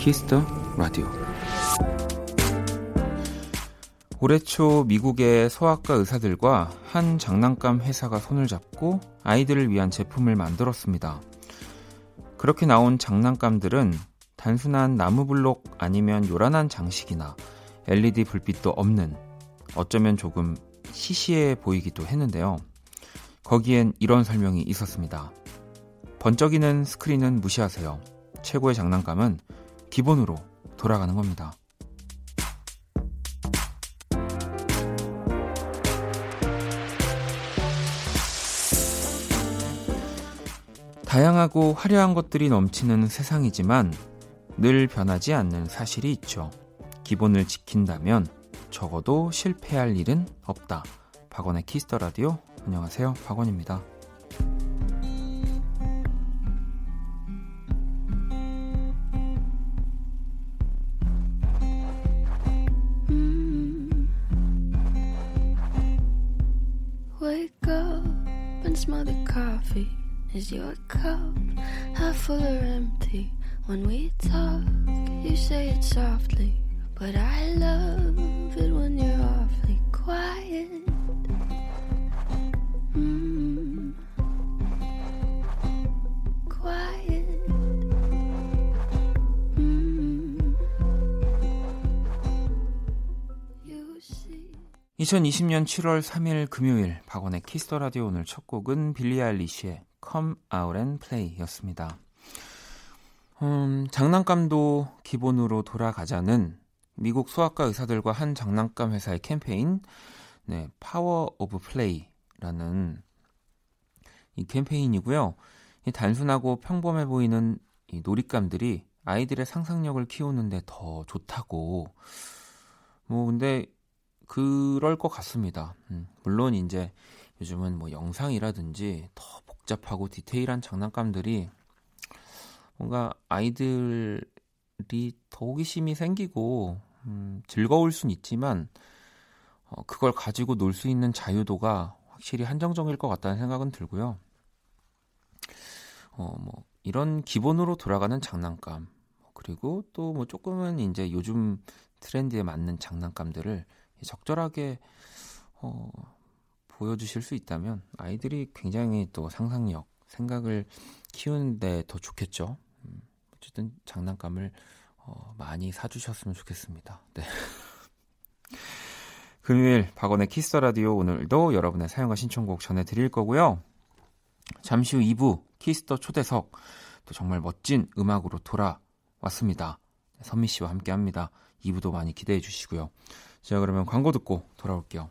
Kiss the Radio 올해 초 미국의 소아과 의사들과 한 장난감 회사가 손을 잡고 아이들을 위한 제품을 만들었습니다. 그렇게 나온 장난감들은 단순한 나무 블록 아니면 요란한 장식이나 LED 불빛도 없는 어쩌면 조금 시시해 보이기도 했는데요. 거기엔 이런 설명이 있었습니다. 번쩍이는 스크린은 무시하세요. 최고의 장난감은 기본으로 돌아가는 겁니다. 다양하고 화려한 것들이 넘치는 세상이지만 늘 변하지 않는 사실이 있죠. 기본을 지킨다면 적어도 실패할 일은 없다. 박원의 키스터 라디오. 안녕하세요. 박원입니다. Cup half full or empty? When we talk, you say it softly, but I love it when you're awfully quiet. Mm. Quiet. Mm. 2020년 7월 3일 금요일 박원의 키스터 라디오 오늘 첫 곡은 빌리 아일리시의 Come Out and Play였습니다. 음, 장난감도 기본으로 돌아가자는 미국 소아과 의사들과 한 장난감 회사의 캠페인, 네, Power of Play라는 이 캠페인이고요. 이 단순하고 평범해 보이는 이 놀잇감들이 아이들의 상상력을 키우는데 더 좋다고. 뭐 근데 그럴 것 같습니다. 음, 물론 이제 요즘은 뭐 영상이라든지 더 복잡하고 디테일한 장난감들이 뭔가 아이들이 더 호기심이 생기고 음, 즐거울 순 있지만 어, 그걸 가지고 놀 수 있는 자유도가 확실히 한정적일 것 같다는 생각은 들고요. 어, 뭐 이런 기본으로 돌아가는 장난감 그리고 또 뭐 조금은 이제 요즘 트렌드에 맞는 장난감들을 적절하게 어, 보여주실 수 있다면 아이들이 굉장히 또 상상력, 생각을 키우는데 더 좋겠죠. 음, 어쨌든 장난감을 어, 많이 사주셨으면 좋겠습니다. 네. 금요일 박원의 Kiss Radio 오늘도 여러분의 사연과 신청곡 전해드릴 거고요. 잠시 후 2부 Kiss the 초대석 또 정말 멋진 음악으로 돌아왔습니다. 선미 씨와 함께 합니다. 2부도 많이 기대해 주시고요. 제가 그러면 광고 듣고 돌아올게요.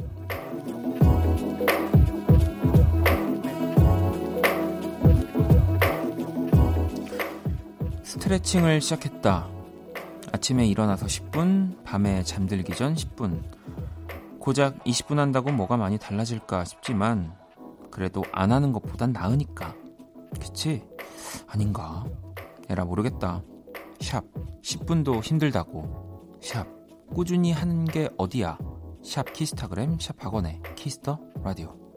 스트레칭을 시작했다. 아침에 일어나서 10분, 밤에 잠들기 전 10분. 고작 20분 한다고 뭐가 많이 달라질까 싶지만, 그래도 안 하는 것보단 나으니까. 그치? 아닌가? 에라 모르겠다. 샵, 10분도 힘들다고. 샵, 꾸준히 하는 게 어디야? 샵 키스타그램, 샵 학원의 키스터 라디오.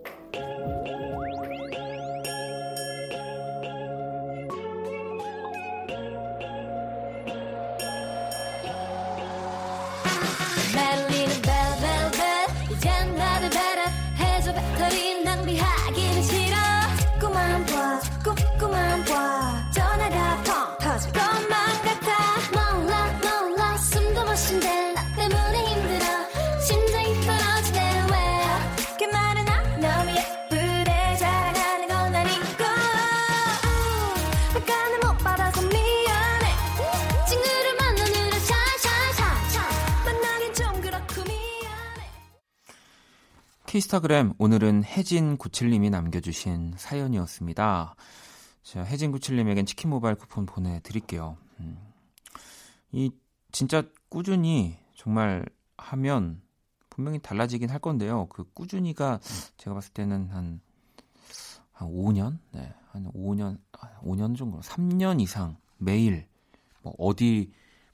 키스타그램 오늘은 혜진97님이 남겨주신 사연이었습니다. 자, 혜진97님에겐 치킨 모바일 쿠폰 보내드릴게요. 음. 이 진짜 꾸준히 정말 하면 분명히 달라지긴 할 건데요. 그 꾸준히가 제가 봤을 때는 한, 한 5년? 네. 한 5년, 5년 정도, 3년 이상 매일 뭐 어디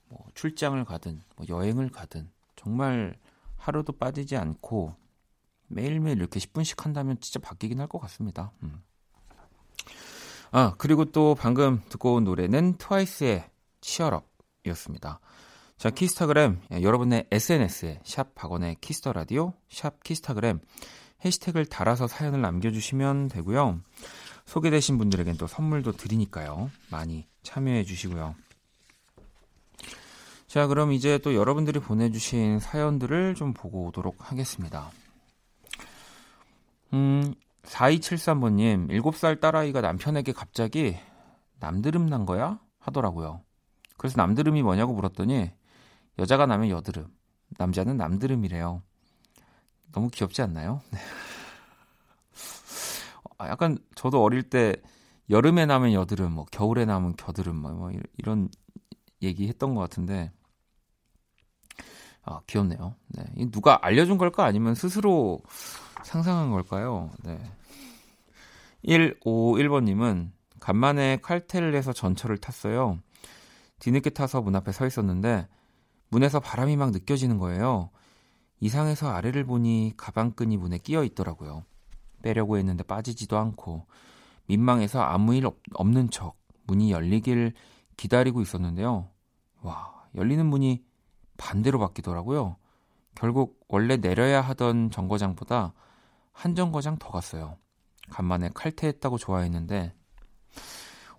뭐 출장을 가든 뭐 여행을 가든 정말 하루도 빠지지 않고 매일매일 이렇게 10분씩 한다면 진짜 바뀌긴 할 것 같습니다. 음. 아, 그리고 또 방금 듣고 온 노래는 트와이스의 Cheer Up이었습니다. 자, 키스타그램 예, 여러분의 SNS에 샵 박원의 Kiss the Radio 샵 키스타그램 해시태그를 달아서 사연을 남겨주시면 되고요. 소개되신 분들에겐 또 선물도 드리니까요. 많이 참여해 주시고요. 자, 그럼 이제 또 여러분들이 보내주신 사연들을 좀 보고 오도록 하겠습니다. 음, 4273번님, 7살 딸아이가 남편에게 갑자기 남드름 난 거야? 하더라고요. 그래서 남드름이 뭐냐고 물었더니 여자가 나면 여드름, 남자는 남드름이래요. 너무 귀엽지 않나요? 네. 아, 약간 저도 어릴 때 여름에 나면 여드름, 뭐 겨울에 나면 겨드름, 뭐, 뭐 이런 얘기 했던 것 같은데 아, 귀엽네요. 네. 누가 알려준 걸까? 아니면 스스로 상상한 걸까요? 네. 151번님은 간만에 칼퇴를 해서 전철을 탔어요. 뒤늦게 타서 문 앞에 서 있었는데 문에서 바람이 막 느껴지는 거예요. 이상해서 아래를 보니 가방끈이 문에 끼어 있더라고요. 빼려고 했는데 빠지지도 않고 민망해서 아무 일 없는 척 문이 열리길 기다리고 있었는데요. 와, 열리는 문이 반대로 바뀌더라고요. 결국 원래 내려야 하던 정거장보다 한 정거장 더 갔어요. 간만에 칼퇴했다고 좋아했는데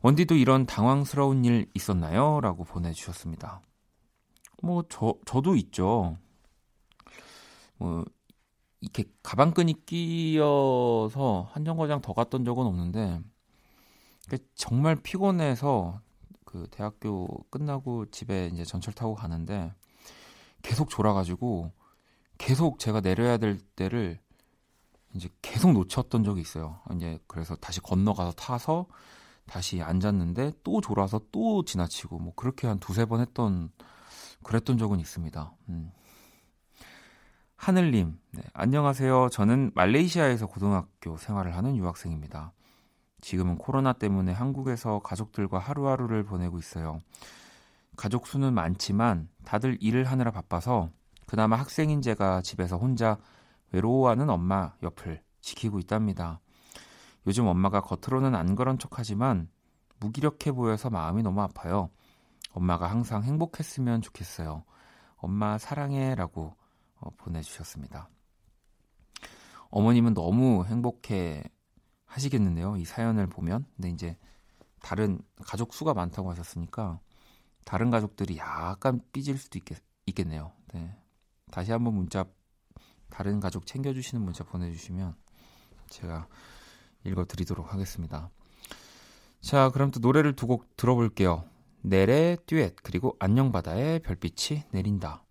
원디도 이런 당황스러운 일 있었나요? 라고 보내주셨습니다. 뭐, 저, 저도 있죠. 뭐, 이렇게 가방끈이 끼어서 한 정거장 더 갔던 적은 없는데, 정말 피곤해서 그 대학교 끝나고 집에 이제 전철 타고 가는데, 계속 졸아가지고, 계속 제가 내려야 될 때를 이제 계속 놓쳤던 적이 있어요. 이제 그래서 다시 건너가서 타서 다시 앉았는데 또 졸아서 또 지나치고 뭐 그렇게 한 두세 번 했던 그랬던 적은 있습니다. 음. 하늘님, 네, 안녕하세요. 저는 말레이시아에서 고등학교 생활을 하는 유학생입니다. 지금은 코로나 때문에 한국에서 가족들과 하루하루를 보내고 있어요. 가족 수는 많지만 다들 일을 하느라 바빠서 그나마 학생인 제가 집에서 혼자 외로워하는 엄마 옆을 지키고 있답니다. 요즘 엄마가 겉으로는 안 그런 척 하지만 무기력해 보여서 마음이 너무 아파요. 엄마가 항상 행복했으면 좋겠어요. 엄마 사랑해 라고 어, 보내주셨습니다. 어머님은 너무 행복해 하시겠는데요. 이 사연을 보면. 근데 이제 다른 가족 수가 많다고 하셨으니까 다른 가족들이 약간 삐질 수도 있겠, 있겠네요. 네. 다시 한번 문자 다른 가족 챙겨주시는 문자 보내주시면 제가 읽어드리도록 하겠습니다. 자, 그럼 또 노래를 두 곡 들어볼게요. 넬의 듀엣 그리고 안녕바다의 별빛이 내린다.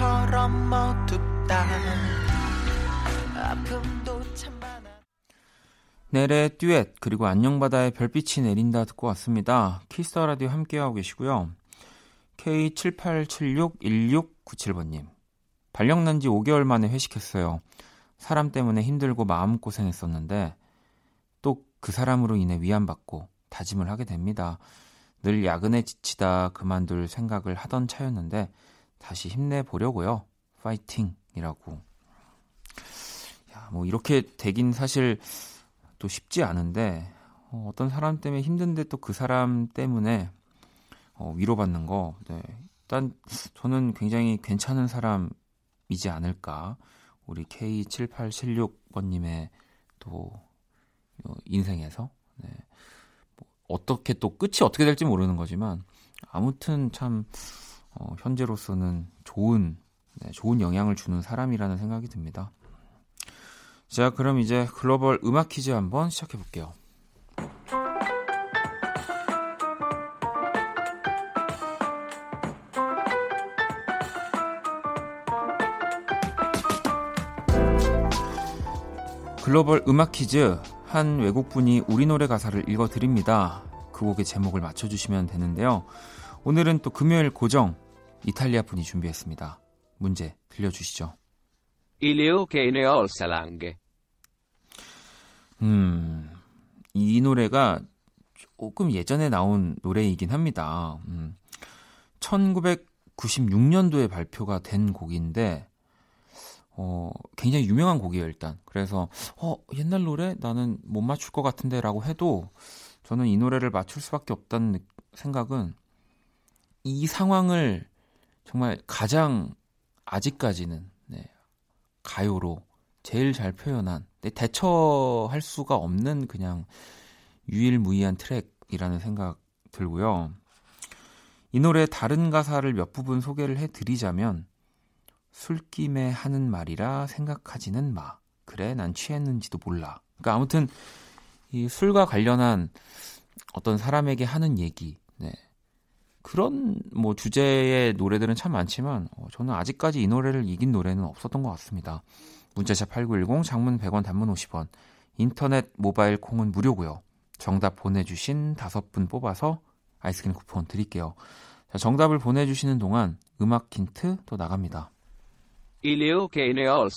처럼 어둡다 아픔도 참 많아 넬의 듀엣 그리고 안녕바다의 별빛이 내린다 듣고 왔습니다. Kiss the Radio 함께하고 계시고요. K78761697번님 발령난 지 5개월 만에 회식했어요. 사람 때문에 힘들고 마음고생했었는데 또 그 사람으로 인해 위안받고 다짐을 하게 됩니다. 늘 야근에 지치다 그만둘 생각을 하던 차였는데 다시 힘내보려고요. 파이팅 이라고. 야, 뭐 이렇게 되긴 사실 또 쉽지 않은데 어, 떤 사람 때문에 힘든데 또 그 사람 때문에 어, 위로받는 거 네. 일단 저는 굉장히 괜찮은 사람이지 않을까 우리 K7876번님의 또 인생에서 네. 뭐 어떻게 또 끝이 어떻게 될지 모르는 거지만 아무튼 참 어, 현재로서는 좋은 네, 좋은 영향을 주는 사람이라는 생각이 듭니다. 자, 그럼 이제 글로벌 음악 퀴즈 한번 시작해 볼게요. 글로벌 음악 퀴즈 한 외국분이 우리 노래 가사를 읽어 드립니다. 그 곡의 제목을 맞춰 주시면 되는데요. 오늘은 또 금요일 고정 이탈리아 분이 준비했습니다. 문제 들려 주시죠. Il leo che ne ho il salanghe. 음, 이 노래가 조금 예전에 나온 노래이긴 합니다. 음, 1996년도에 발표가 된 곡인데, 어, 굉장히 유명한 곡이에요, 일단. 그래서, 어, 옛날 노래? 나는 못 맞출 것 같은데 라고 해도, 저는 이 노래를 맞출 수밖에 없다는 생각은, 이 상황을 정말 가장, 아직까지는, 네, 가요로 제일 잘 표현한 대처할 수가 없는 그냥 유일무이한 트랙이라는 생각 들고요. 이 노래 다른 가사를 몇 부분 소개를 해드리자면 술김에 하는 말이라 생각하지는 마. 그래 난 취했는지도 몰라. 그러니까 아무튼 이 술과 관련한 어떤 사람에게 하는 얘기, 네. 그런 뭐 주제의 노래들은 참 많지만 어, 저는 아직까지 이 노래를 이긴 노래는 없었던 것 같습니다. 문자샵 8910 장문 100원 단문 50원 인터넷 모바일 콩은 무료고요. 정답 보내주신 다섯 분 뽑아서 아이스크림 쿠폰 드릴게요. 자, 정답을 보내주시는 동안 음악 힌트 또 나갑니다. Il leo che ne ho.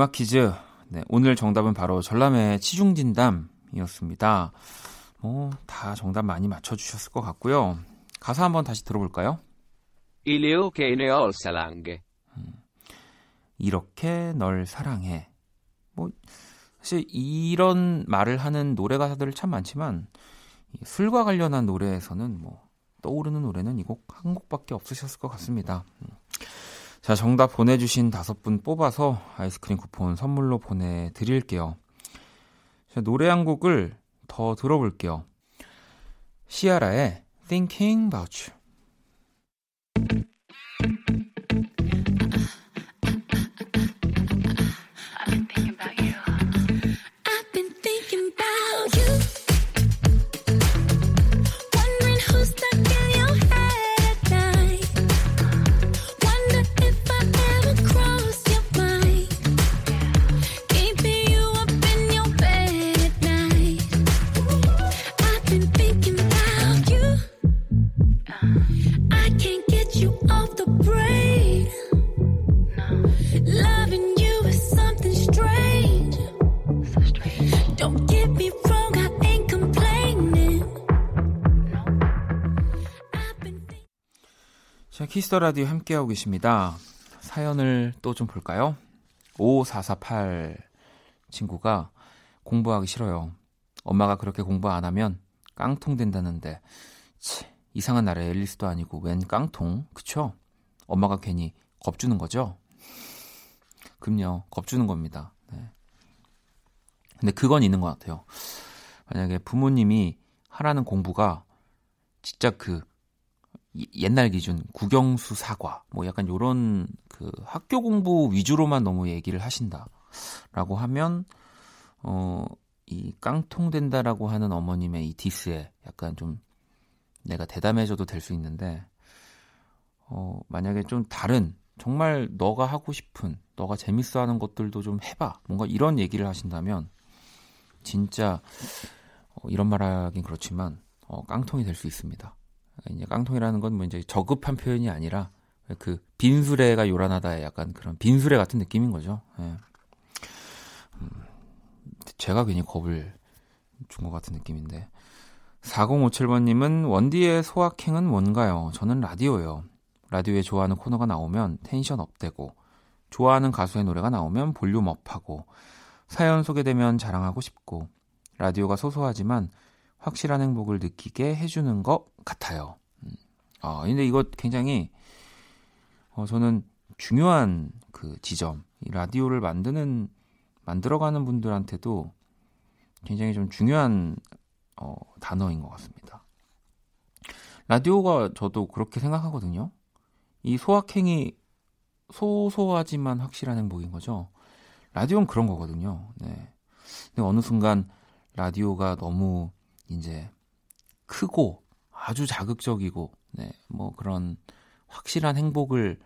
음악 퀴즈. 네, 오늘 정답은 바로 전람회 치중진담이었습니다. 뭐, 다 정답 많이 맞춰주셨을 것 같고요. 가사 한번 다시 들어볼까요? Salanghe. 이렇게 널 사랑해. 뭐, 사실 이런 말을 하는 노래 가사들을 참 많지만, 이 술과 관련한 노래에서는 뭐, 떠오르는 노래는 이 곡 한 곡밖에 없으셨을 것 같습니다. 음. 자, 정답 보내주신 다섯 분 뽑아서 아이스크림 쿠폰 선물로 보내드릴게요. 자, 노래 한 곡을 더 들어볼게요. 시아라의 Thinking About You. Kiss the Radio 함께하고 계십니다. 사연을 또 좀 볼까요? 5448 친구가 공부하기 싫어요. 엄마가 그렇게 공부 안 하면 깡통 된다는데 치, 이상한 나라의 앨리스도 아니고 웬 깡통 그쵸? 엄마가 괜히 겁주는 거죠? 그럼요 겁주는 겁니다. 네. 근데 그건 있는 것 같아요. 만약에 부모님이 하라는 공부가 진짜 그 이- 옛날 기준 국영수 사과 뭐 약간 요런 그 학교 공부 위주로만 너무 얘기를 하신다라고 하면 어 이 깡통 된다라고 하는 어머님의 이 디스에 약간 좀 내가 대담해져도 될 수 있는데 어 만약에 좀 다른 정말 너가 하고 싶은 너가 재밌어 하는 것들도 좀 해봐 뭔가 이런 얘기를 하신다면 진짜 어, 이런 말 하긴 그렇지만 어, 깡통이 될 수 있습니다. 이제 깡통이라는 건 뭐 이제 저급한 표현이 아니라 그 빈수레가 요란하다의 약간 그런 빈수레 같은 느낌인 거죠. 예. 음, 제가 괜히 겁을 준 것 같은 느낌인데. 4057번님은 원디의 소확행은 뭔가요? 저는 라디오요. 라디오에 좋아하는 코너가 나오면 텐션 업되고, 좋아하는 가수의 노래가 나오면 볼륨 업하고, 사연 소개되면 자랑하고 싶고, 라디오가 소소하지만 확실한 행복을 느끼게 해주는 것 같아요. 음. 아, 근데 이거 굉장히, 어, 저는 중요한 그 지점, 이 라디오를 만드는, 만들어가는 분들한테도 굉장히 좀 중요한 어, 단어인 것 같습니다. 라디오가 저도 그렇게 생각하거든요. 이 소확행이 소소하지만 확실한 행복인 거죠. 라디오는 그런 거거든요. 네. 근데 어느 순간 라디오가 너무 이제 크고 아주 자극적이고, 네, 뭐 그런 확실한 행복을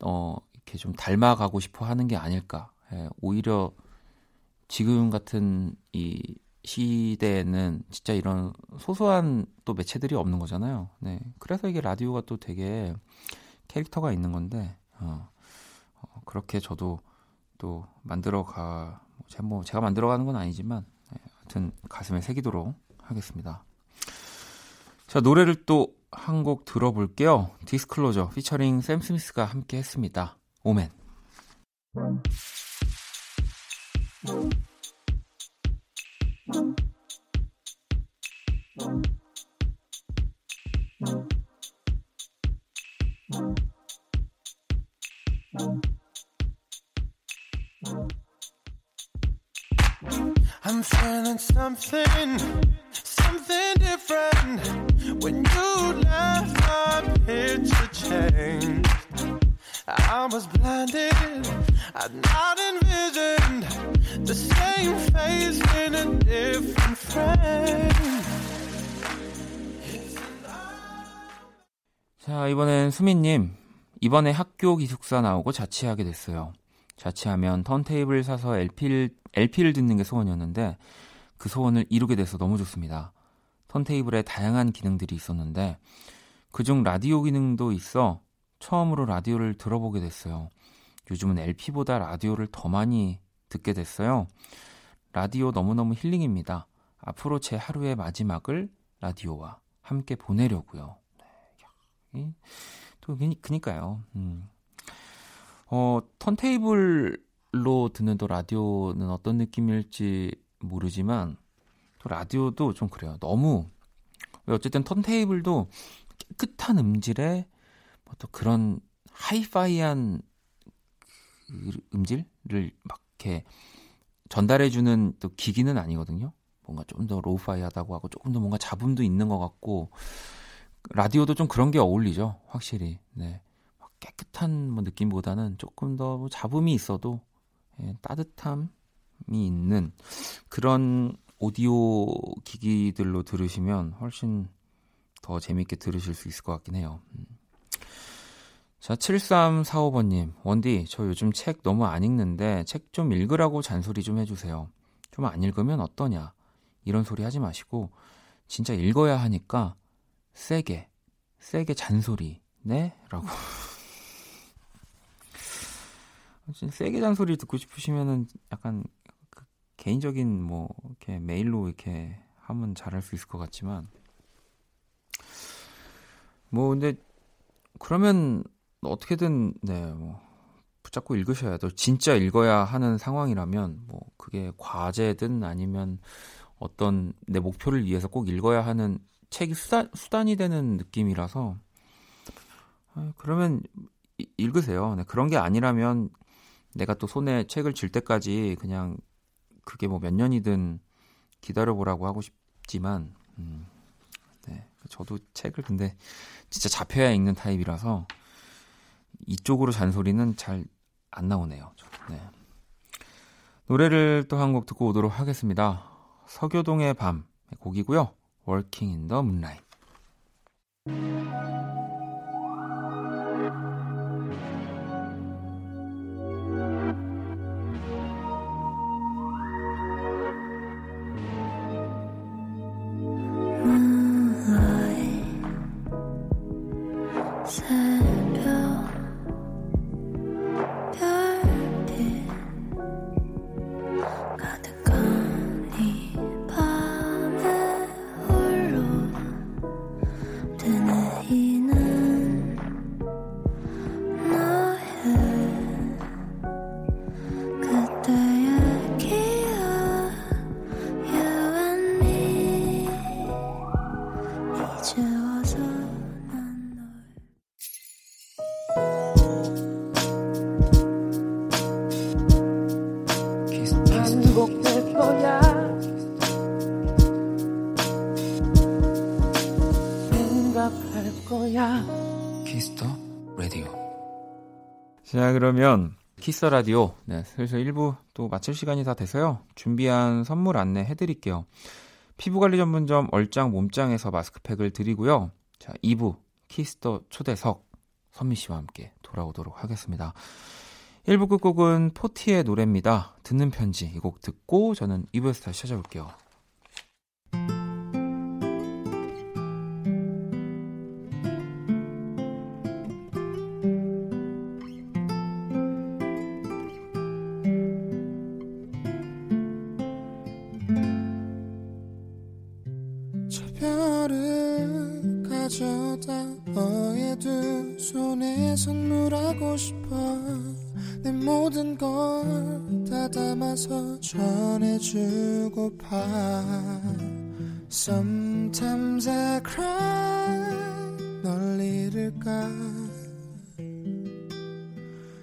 어, 이렇게 좀 닮아가고 싶어 하는 게 아닐까. 예, 오히려 지금 같은 이 시대에는 진짜 이런 소소한 또 매체들이 없는 거잖아요. 네. 그래서 이게 라디오가 또 되게 캐릭터가 있는 건데, 어, 어, 그렇게 저도 또 만들어 가, 뭐 제가 만들어 가는 건 아니지만, 네, 하여튼 가슴에 새기도록 하겠습니다. 자, 노래를 또 한 곡 들어볼게요. 디스클로저 피처링 샘 스미스가 함께 했습니다. something 자, 이번엔 수민님. 이번에 학교 기숙사 나오고 자취하게 됐어요. 자취하면 턴테이블 사서 LP를, LP를 듣는 게 소원이었는데 그 소원을 이루게 돼서 너무 좋습니다. 턴테이블에 다양한 기능들이 있었는데 그중 라디오 기능도 있어 처음으로 라디오를 들어보게 됐어요. 요즘은 LP보다 라디오를 더 많이 듣게 됐어요. 라디오 너무너무 힐링입니다. 앞으로 제 하루의 마지막을 라디오와 함께 보내려고요. 네, 또 그니, 그니까요. 음. 어, 턴테이블로 듣는 또 라디오는 어떤 느낌일지 모르지만 또 라디오도 좀 그래요. 너무 어쨌든 턴테이블도 깨끗한 음질에 뭐 또 그런 하이파이한 그 음질을 막 이렇게 전달해주는 또 기기는 아니거든요. 뭔가 좀 더 로우파이하다고 하고 조금 더 뭔가 잡음도 있는 것 같고 라디오도 좀 그런 게 어울리죠. 확실히. 네. 막 깨끗한 뭐 느낌보다는 조금 더뭐 잡음이 있어도 예, 따뜻함이 있는 그런 오디오 기기들로 들으시면 훨씬 더 재밌게 들으실 수 있을 것 같긴 해요. 음. 자, 7345번님. 원디, 저 요즘 책 너무 안 읽는데 책 좀 읽으라고 잔소리 좀 해주세요. 좀 안 읽으면 어떠냐. 이런 소리 하지 마시고, 진짜 읽어야 하니까 세게, 세게 잔소리, 네? 라고. 세게 잔소리 듣고 싶으시면은 약간 그 개인적인 뭐, 이렇게 메일로 이렇게 하면 잘할 수 있을 것 같지만, 뭐, 근데 그러면 어떻게든 네, 뭐 붙잡고 읽으셔야 돼. 진짜 읽어야 하는 상황이라면 뭐 그게 과제든 아니면 어떤 내 목표를 위해서 꼭 읽어야 하는 책이 수단, 수단이 되는 느낌이라서 아, 그러면 이- 읽으세요. 네, 그런 게 아니라면 내가 또 손에 책을 쥘 때까지 그냥 그게 뭐 몇 년이든 기다려보라고 하고 싶지만 음, 네, 저도 책을 근데 진짜 잡혀야 읽는 타입이라서 이쪽으로 잔소리는 잘 안 나오네요. 저. 네. 노래를 또 한 곡 듣고 오도록 하겠습니다. 서교동의 밤 곡이고요. Working in the Moonlight. 새벽 그러면 Kiss Radio. 네, 슬슬 1부 또 마칠 시간이 다 돼서요. 준비한 선물 안내 해드릴게요. 피부관리 전문점 얼짱 몸짱에서 마스크팩을 드리고요. 자, 2부 Kiss the 초대석 선미 씨와 함께 돌아오도록 하겠습니다. 1부 끝곡은 포티의 노래입니다. 듣는 편지 이 곡 듣고 저는 2부에서 다시 찾아올게요. 전해주고파 Sometimes I cry 널 잃을까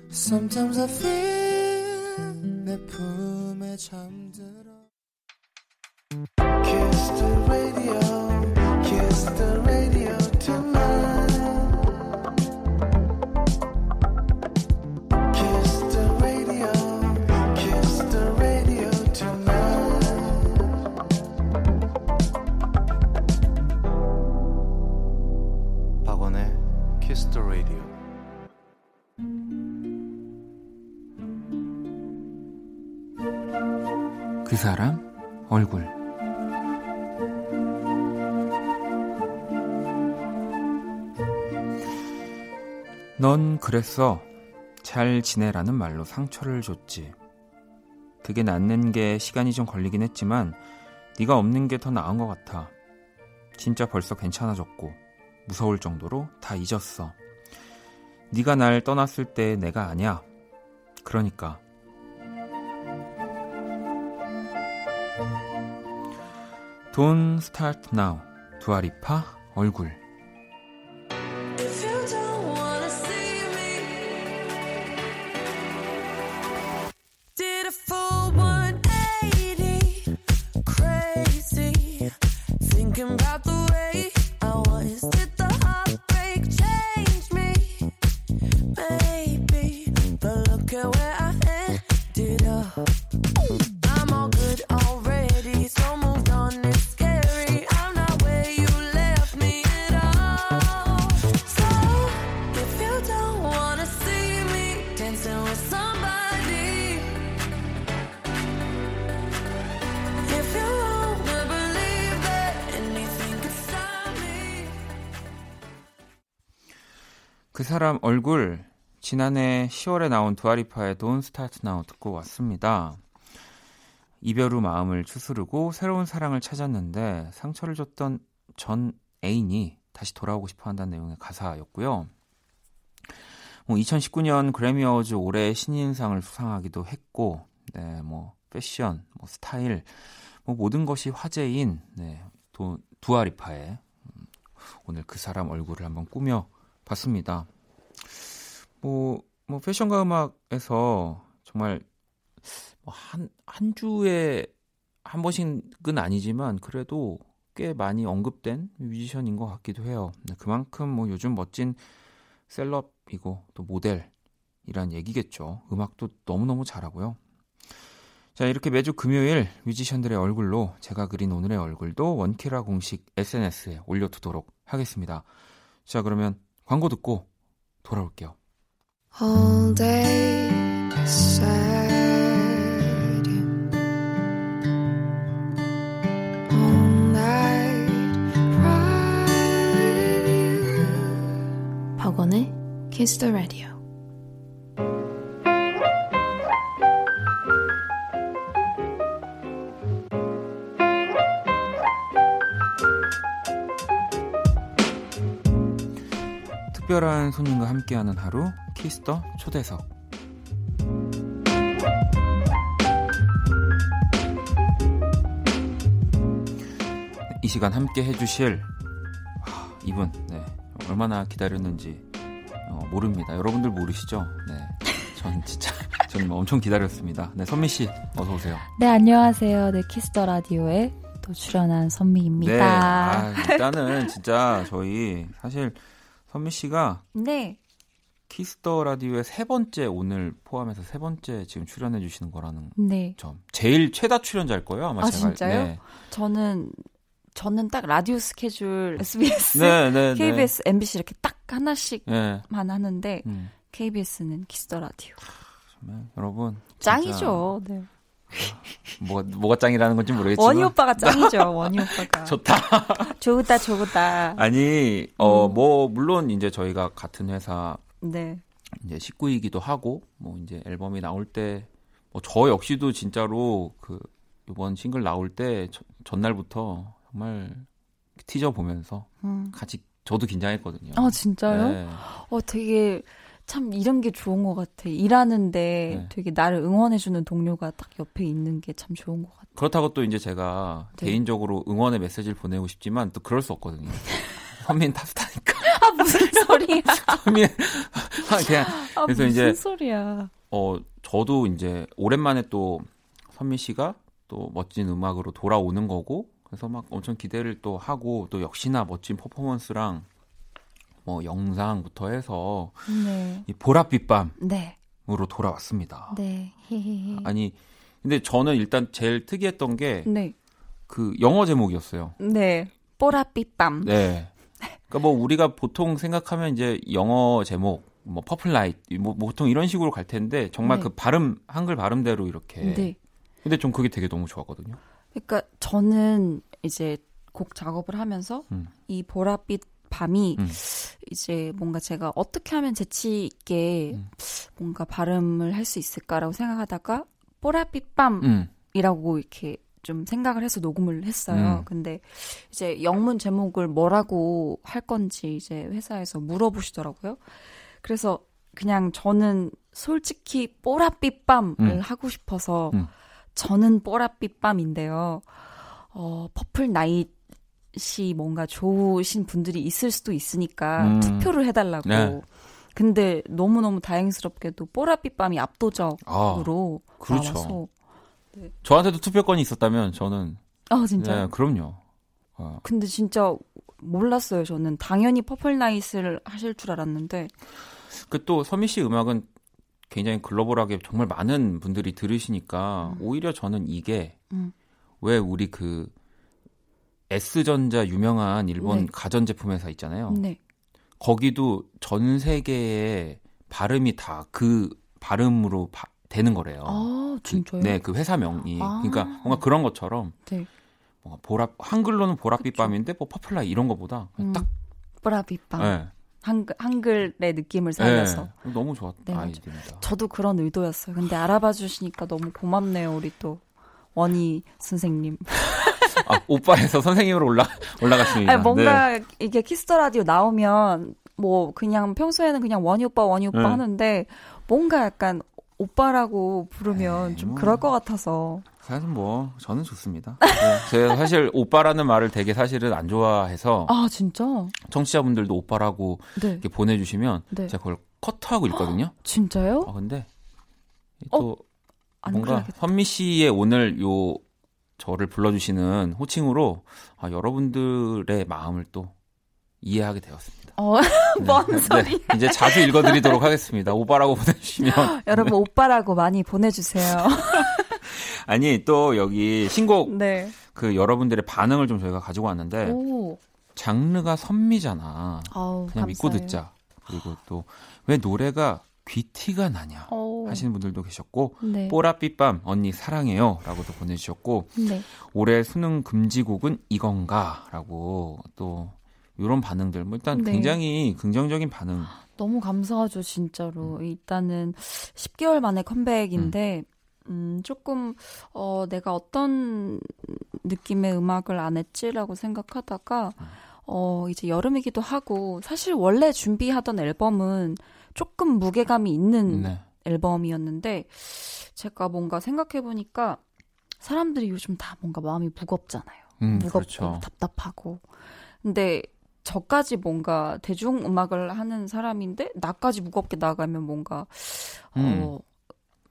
Sometimes I feel 내 품에 잠들 그랬어 잘 지내라는 말로 상처를 줬지. 그게 낫는 게 시간이 좀 걸리긴 했지만 네가 없는 게 더 나은 것 같아. 진짜 벌써 괜찮아졌고 무서울 정도로 다 잊었어. 네가 날 떠났을 때 내가 아니야. 그러니까. Don't start now. 두아리파 얼굴. 그 사람 얼굴. 지난해 10월에 나온 두아리파의 Don't Start Now 듣고 왔습니다. 이별 후 마음을 추스르고 새로운 사랑을 찾았는데 상처를 줬던 전 애인이 다시 돌아오고 싶어 한다는 내용의 가사였고요. 뭐 2019년 그래미 어워즈 올해 신인상을 수상하기도 했고, 네, 뭐 패션, 뭐 스타일, 뭐 모든 것이 화제인 네, 도, 두아리파의 음, 오늘 그 사람 얼굴을 한번 꾸며 봤습니다. 뭐, 뭐 패션과 음악에서 정말 뭐 한, 한 주에 한 번씩은 아니지만 그래도 꽤 많이 언급된 뮤지션인 것 같기도 해요. 네, 그만큼 뭐 요즘 멋진 셀럽이고 또 모델이란 얘기겠죠. 음악도 너무너무 잘하고요. 자, 이렇게 매주 금요일 뮤지션들의 얼굴로 제가 그린 오늘의 얼굴도 원키라 공식 SNS에 올려두도록 하겠습니다. 자, 그러면 광고 듣고 돌아올게요. all day sad all night cry with you 박원의 Kiss the Radio. 특별한 손님과 함께하는 하루 Kiss the 초대석 이 시간 함께 해주실 와, 이분 네, 얼마나 기다렸는지 어, 모릅니다. 여러분들 모르시죠? 네, 전 진짜 저는 엄청 기다렸습니다. 네, 선미 씨 어서 오세요. 네, 안녕하세요. 네, Kiss the Radio에 또 출연한 선미입니다. 네, 아, 일단은 진짜 저희 사실 선미 씨가 네. Kiss the Radio의 세 번째 오늘 포함해서 세 번째 지금 출연해 주시는 거라는 네. 점. 제일 최다 출연자일 거예요, 아마 아, 제가. 진짜요? 네. 저는 저는 딱 라디오 스케줄 SBS, 네, 네, 네. KBS, MBC 이렇게 딱 하나씩만 네. 하는데 음, KBS는 Kiss the Radio. 정말 여러분 진짜 짱이죠. 네. 뭐가 뭐가 짱이라는 건지 모르겠지만 원희 오빠가 짱이죠. 원희 오빠가. 좋다. 좋다, 좋다. 아니, 어, 음. 뭐 물론 이제 저희가 같은 회사 네. 이제 식구이기도 하고 뭐 이제 앨범이 나올 때 뭐 저 역시도 진짜로 그 이번 싱글 나올 때 저- 전날부터 정말 티저 보면서 음. 같이 저도 긴장했거든요. 아, 진짜요? 네. 어, 되게 참 이런 게 좋은 것 같아. 일하는데 네. 되게 나를 응원해주는 동료가 딱 옆에 있는 게 참 좋은 것 같아. 그렇다고 또 이제 제가 네. 개인적으로 응원의 메시지를 보내고 싶지만 또 그럴 수 없거든요. 선민 탑스타니까. 아, 무슨 소리야. 선민 그냥 아, 그래서 무슨 이제- 소리야. 어 저도 이제 오랜만에 또 선민 씨가 또 멋진 음악으로 돌아오는 거고 그래서 막 엄청 기대를 또 하고 또 역시나 멋진 퍼포먼스랑 뭐 영상부터 해서 네. 이 보랏빛 밤으로 네. 돌아왔습니다. 네. 아니 근데 저는 일단 제일 특이했던 게 네. 그 영어 제목이었어요. 네. 뽀라삐밤. 네. 그러니까 뭐 우리가 보통 생각하면 이제 영어 제목 뭐 purple light 뭐 보통 이런 식으로 갈 텐데 정말 네. 그 발음 한글 발음대로 이렇게 네. 근데 좀 그게 되게 너무 좋았거든요. 그러니까 저는 이제 곡 작업을 하면서 음. 이 보랏빛 밤이 음. 이제 뭔가 제가 어떻게 하면 재치 있게 음. 뭔가 발음을 할 수 있을까라고 생각하다가 보랏빛 밤이라고 음. 이렇게 좀 생각을 해서 녹음을 했어요. 음. 근데 이제 영문 제목을 뭐라고 할 건지 이제 회사에서 물어보시더라고요. 그래서 그냥 저는 솔직히 뽀랏빛 밤을 음. 하고 싶어서 음. 저는 뽀랏빛 밤인데요. 어, purple night 이 뭔가 좋으신 분들이 있을 수도 있으니까 음. 투표를 해달라고. 네. 근데 너무너무 다행스럽게도 뽀랏빛 밤이 압도적으로 아, 그렇죠. 나와서. 저한테도 투표권이 있었다면 저는 아, 진짜요? 네, 그럼요. 어, 근데 진짜 몰랐어요. 저는 당연히 퍼플 나잇을 하실 줄 알았는데. 그 또 서미 씨 음악은 굉장히 글로벌하게 정말 많은 분들이 들으시니까 오히려 저는 이게 음. 왜 우리 그 S전자 유명한 일본 네. 가전제품 회사 있잖아요. 네. 거기도 전 세계의 발음이 다 그 발음으로 바- 되는 거래요. 아, 진짜요? 네, 그 회사명이. 아. 그러니까 뭔가 그런 것처럼 네. 뭔가 보라 한글로는 보랏빛. 밤인데 뭐 퍼플라이 이런 거보다 음, 딱 뽀라빛 밤. 네. 한글, 한글의 느낌을 살려서. 네, 너무 좋았던 네, 맞아요. 아이디어입니다. 저도 그런 의도였어요. 근데 알아봐 주시니까 너무 고맙네요, 우리 또. 원희 선생님. 아, 오빠에서 선생님으로 올라 올라갔습니다. 아니, 뭔가 네. 이게 Kiss the Radio 나오면 뭐 그냥 평소에는 그냥 원희 오빠 원희 오빠 네. 하는데 뭔가 약간 오빠라고 부르면 에이, 좀 뭐. 그럴 것 같아서 사실 뭐 저는 좋습니다. 네, 제가 사실 오빠라는 말을 되게 사실은 안 좋아해서 아 진짜 청취자분들도 오빠라고 네 이렇게 보내주시면 네. 제가 그걸 커트하고 있거든요. 진짜요 아 근데 어? 또안 뭔가 그래야겠다. 선미 씨의 오늘 요 저를 불러주시는 호칭으로 아, 여러분들의 마음을 또 이해하게 되었습니다. 어, 뭔 소리? 이제 자주 읽어드리도록 하겠습니다. 오빠라고 보내주시면 여러분 오빠라고 많이 보내주세요. 아니 또 여기 신곡 네. 그 여러분들의 반응을 좀 저희가 가지고 왔는데 오. 장르가 선미잖아. 아우, 그냥 믿고 감사해요. 듣자. 그리고 또 왜 노래가 귀티가 나냐 오. 하시는 분들도 계셨고 네. 뽀라삐밤 언니 사랑해요 라고도 보내주셨고 네. 올해 수능 금지곡은 이건가 라고 또 이런 반응들 뭐 일단 네. 굉장히 긍정적인 반응. 너무 감사하죠, 진짜로. 일단은 10개월 만에 컴백인데, 음, 조금, 어, 내가 어떤 느낌의 음악을 안 했지라고 생각하다가, 어, 이제 여름이기도 하고, 사실 원래 준비하던 앨범은 조금 무게감이 있는 네. 앨범이었는데, 제가 뭔가 생각해 보니까, 사람들이 요즘 다 뭔가 마음이 무겁잖아요. 음, 무겁고 그렇죠. 답답하고. 근데 저까지 뭔가 대중 음악을 하는 사람인데 나까지 무겁게 나가면 뭔가 음. 어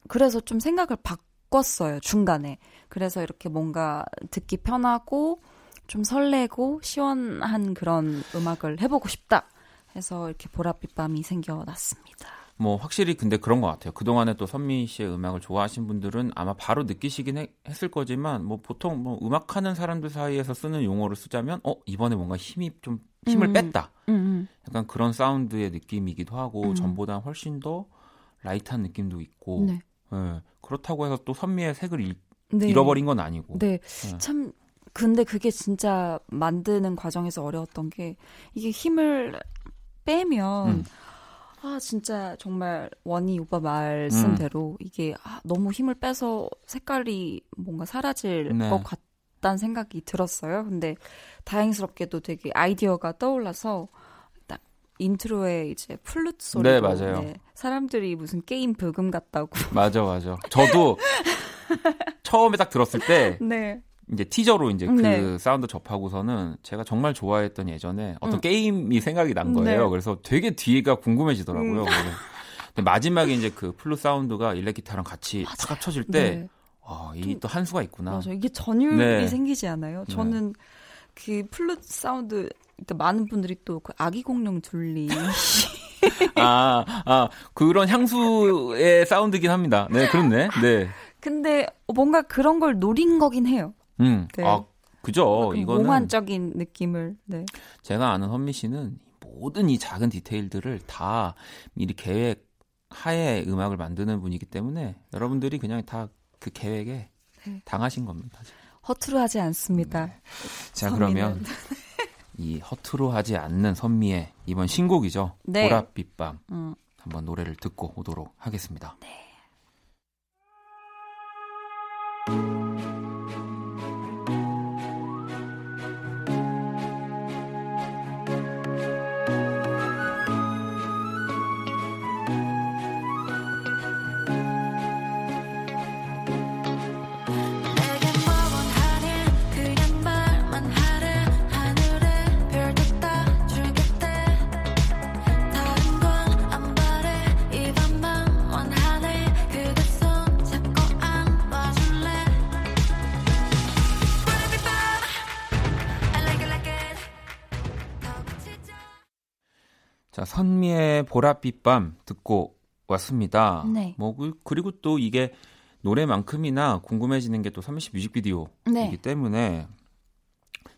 그래서 좀 생각을 바꿨어요 중간에. 그래서 이렇게 뭔가 듣기 편하고 좀 설레고 시원한 그런 음악을 해보고 싶다. 해서 이렇게 보랏빛 밤이 생겨났습니다. 뭐 확실히 근데 그런 것 같아요. 그 동안에 또 선미 씨의 음악을 좋아하신 분들은 아마 바로 느끼시긴 해- 했을 거지만 뭐 보통 뭐 음악하는 사람들 사이에서 쓰는 용어를 쓰자면 어 이번에 뭔가 힘이 좀 힘을 음. 뺐다. 음, 약간 그런 사운드의 느낌이기도 하고 음. 전보다 훨씬 더 light한 느낌도 있고 음. 네. 예, 그렇다고 해서 또 선미의 색을 잃, 네. 잃어버린 건 아니고 네. 네. 참 근데 그게 진짜 만드는 과정에서 어려웠던 게 이게 힘을 빼면 음. 아 진짜 정말 원희 오빠 말씀대로 음. 이게 아, 너무 힘을 빼서 색깔이 뭔가 사라질 네. 것 같다는 생각이 들었어요. 근데 다행스럽게도 되게 아이디어가 떠올라서 딱 intro에 이제 플루트 소리로 네, 맞아요. 사람들이 무슨 게임 브금 같다고 맞아 맞아. 저도 처음에 딱 들었을 때 네. 이제 teaser로 이제 그 네. 사운드 접하고서는 제가 정말 좋아했던 예전에 어떤 음. 게임이 생각이 난 거예요. 네. 그래서 되게 뒤가 궁금해지더라고요. 음. 근데 마지막에 이제 그 플루트 사운드가 일렉 기타랑 같이 탁 합쳐질 때, 네. 와, 이 또 한 수가 있구나. 맞아. 이게 전율이 네. 생기지 않아요? 네. 저는 그 플룻 사운드 그러니까 많은 분들이 또 그 아기 공룡 둘리 아, 아, 그런 향수의 사운드긴 합니다. 네, 그렇네. 네. 근데 뭔가 그런 걸 노린 거긴 해요. 음, 네. 아, 그죠. 그 이거는 몽환적인 느낌을. 네. 제가 아는 선미 씨는 모든 이 작은 디테일들을 다 미리 계획 하에 음악을 만드는 분이기 때문에 여러분들이 그냥 다 그 계획에 네. 당하신 겁니다. 허투루 하지 않습니다. 자, 선미는. 그러면 이 허투루 하지 않는 선미의 이번 신곡이죠. 네. 보랏빛밤 음. 한번 노래를 듣고 오도록 하겠습니다. 내 선미의 보랏빛 밤 듣고 왔습니다. 네. 뭐 그- 그리고 또 이게 노래만큼이나 궁금해지는 게 또 선미 씨 뮤직비디오이기 네. 때문에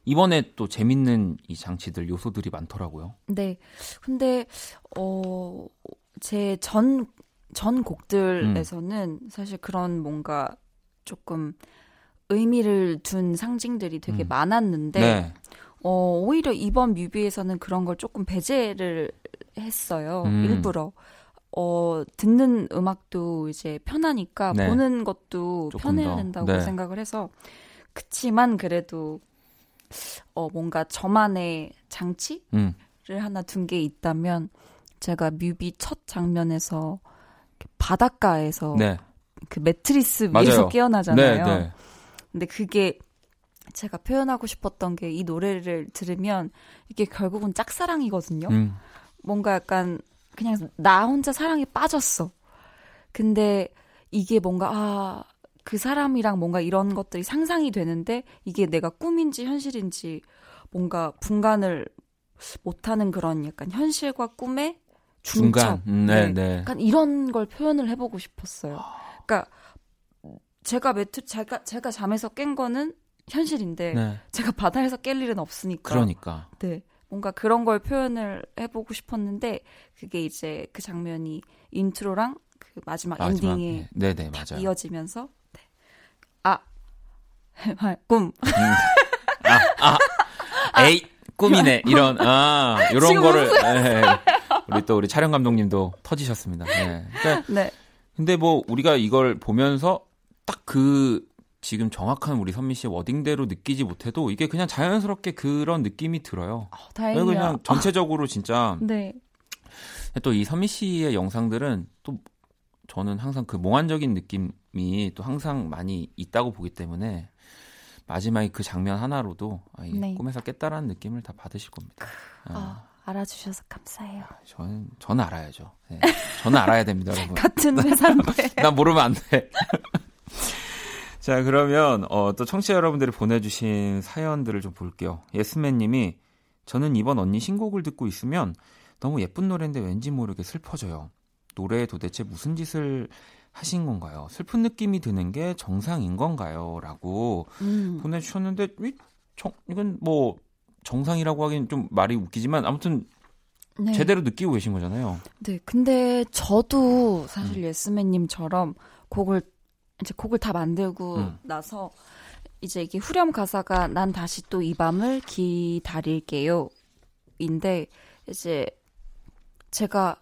이번에 또 재밌는 이 장치들 요소들이 많더라고요. 네. 근데 어, 제전전 곡들에서는 음. 사실 그런 뭔가 조금 의미를 둔 상징들이 되게 음. 많았는데 네. 어, 오히려 이번 뮤비에서는 그런 걸 조금 배제를 했어요. 음. 일부러. 어, 듣는 음악도 이제 편하니까 네. 보는 것도 편해야 더. 된다고 네. 생각을 해서 그치만 그래도 어, 뭔가 저만의 장치? 음. 하나 둔 게 있다면 제가 뮤비 첫 장면에서 바닷가에서 네. 그 매트리스 맞아요. 위에서 깨어나잖아요. 네, 네. 근데 그게 제가 표현하고 싶었던 게 이 노래를 들으면 이게 결국은 짝사랑이거든요. 음. 뭔가 약간 그냥 나 혼자 사랑에 빠졌어. 근데 이게 뭔가 아, 그 사람이랑 뭔가 이런 것들이 상상이 되는데 이게 내가 꿈인지 현실인지 뭔가 분간을 못하는 그런 약간 현실과 꿈의. 중간. 음, 네, 네. 약간 이런 걸 표현을 해보고 싶었어요. 그러니까 제가 매트 제가 제가 잠에서 깬 거는 현실인데 네. 제가 바다에서 깰 일은 없으니까. 그러니까. 네. 뭔가 그런 걸 표현을 해보고 싶었는데 그게 이제 그 장면이 intro랑 그 마지막, 마지막, 엔딩에 네, 네, 딱 맞아요. 이어지면서 네. 아 꿈. 에이 꿈이네 이런 아 이런 거를 네. 우리 또 우리 촬영 감독님도 터지셨습니다. 네. 그러니까 네. 근데 뭐 우리가 이걸 보면서 딱 그 지금 정확한 우리 선미 씨의 워딩대로 느끼지 못해도 이게 그냥 자연스럽게 그런 느낌이 들어요. 어, 다행이야. 그냥 전체적으로 진짜 네. 또 이 선미 씨의 영상들은 또 저는 항상 그 몽환적인 느낌이 또 항상 많이 있다고 보기 때문에 마지막에 그 장면 하나로도 아, 네. 꿈에서 깼다라는 느낌을 다 받으실 겁니다. 아, 아, 알아주셔서 감사해요. 저는 저는 알아야죠. 네. 저는 알아야 됩니다, 여러분. 같은 회사인데. 난 모르면 안 돼. 자, 그러면 어, 또 청취자 여러분들이 보내주신 사연들을 좀 볼게요. 예스맨님이 저는 이번 언니 신곡을 듣고 있으면 너무 예쁜 노래인데 왠지 모르게 슬퍼져요. 노래에 도대체 무슨 짓을 하신 건가요? 슬픈 느낌이 드는 게 정상인 건가요? 라고 음. 보내주셨는데 이, 정, 이건 뭐 정상이라고 하긴 좀 말이 웃기지만 아무튼 네. 제대로 느끼고 계신 거잖아요. 네, 근데 저도 음. 사실 예스맨님처럼 곡을 이제 곡을 다 만들고 음. 나서 이제 이게 후렴 가사가 난 다시 또 이 밤을 기다릴게요. 인데 이제 제가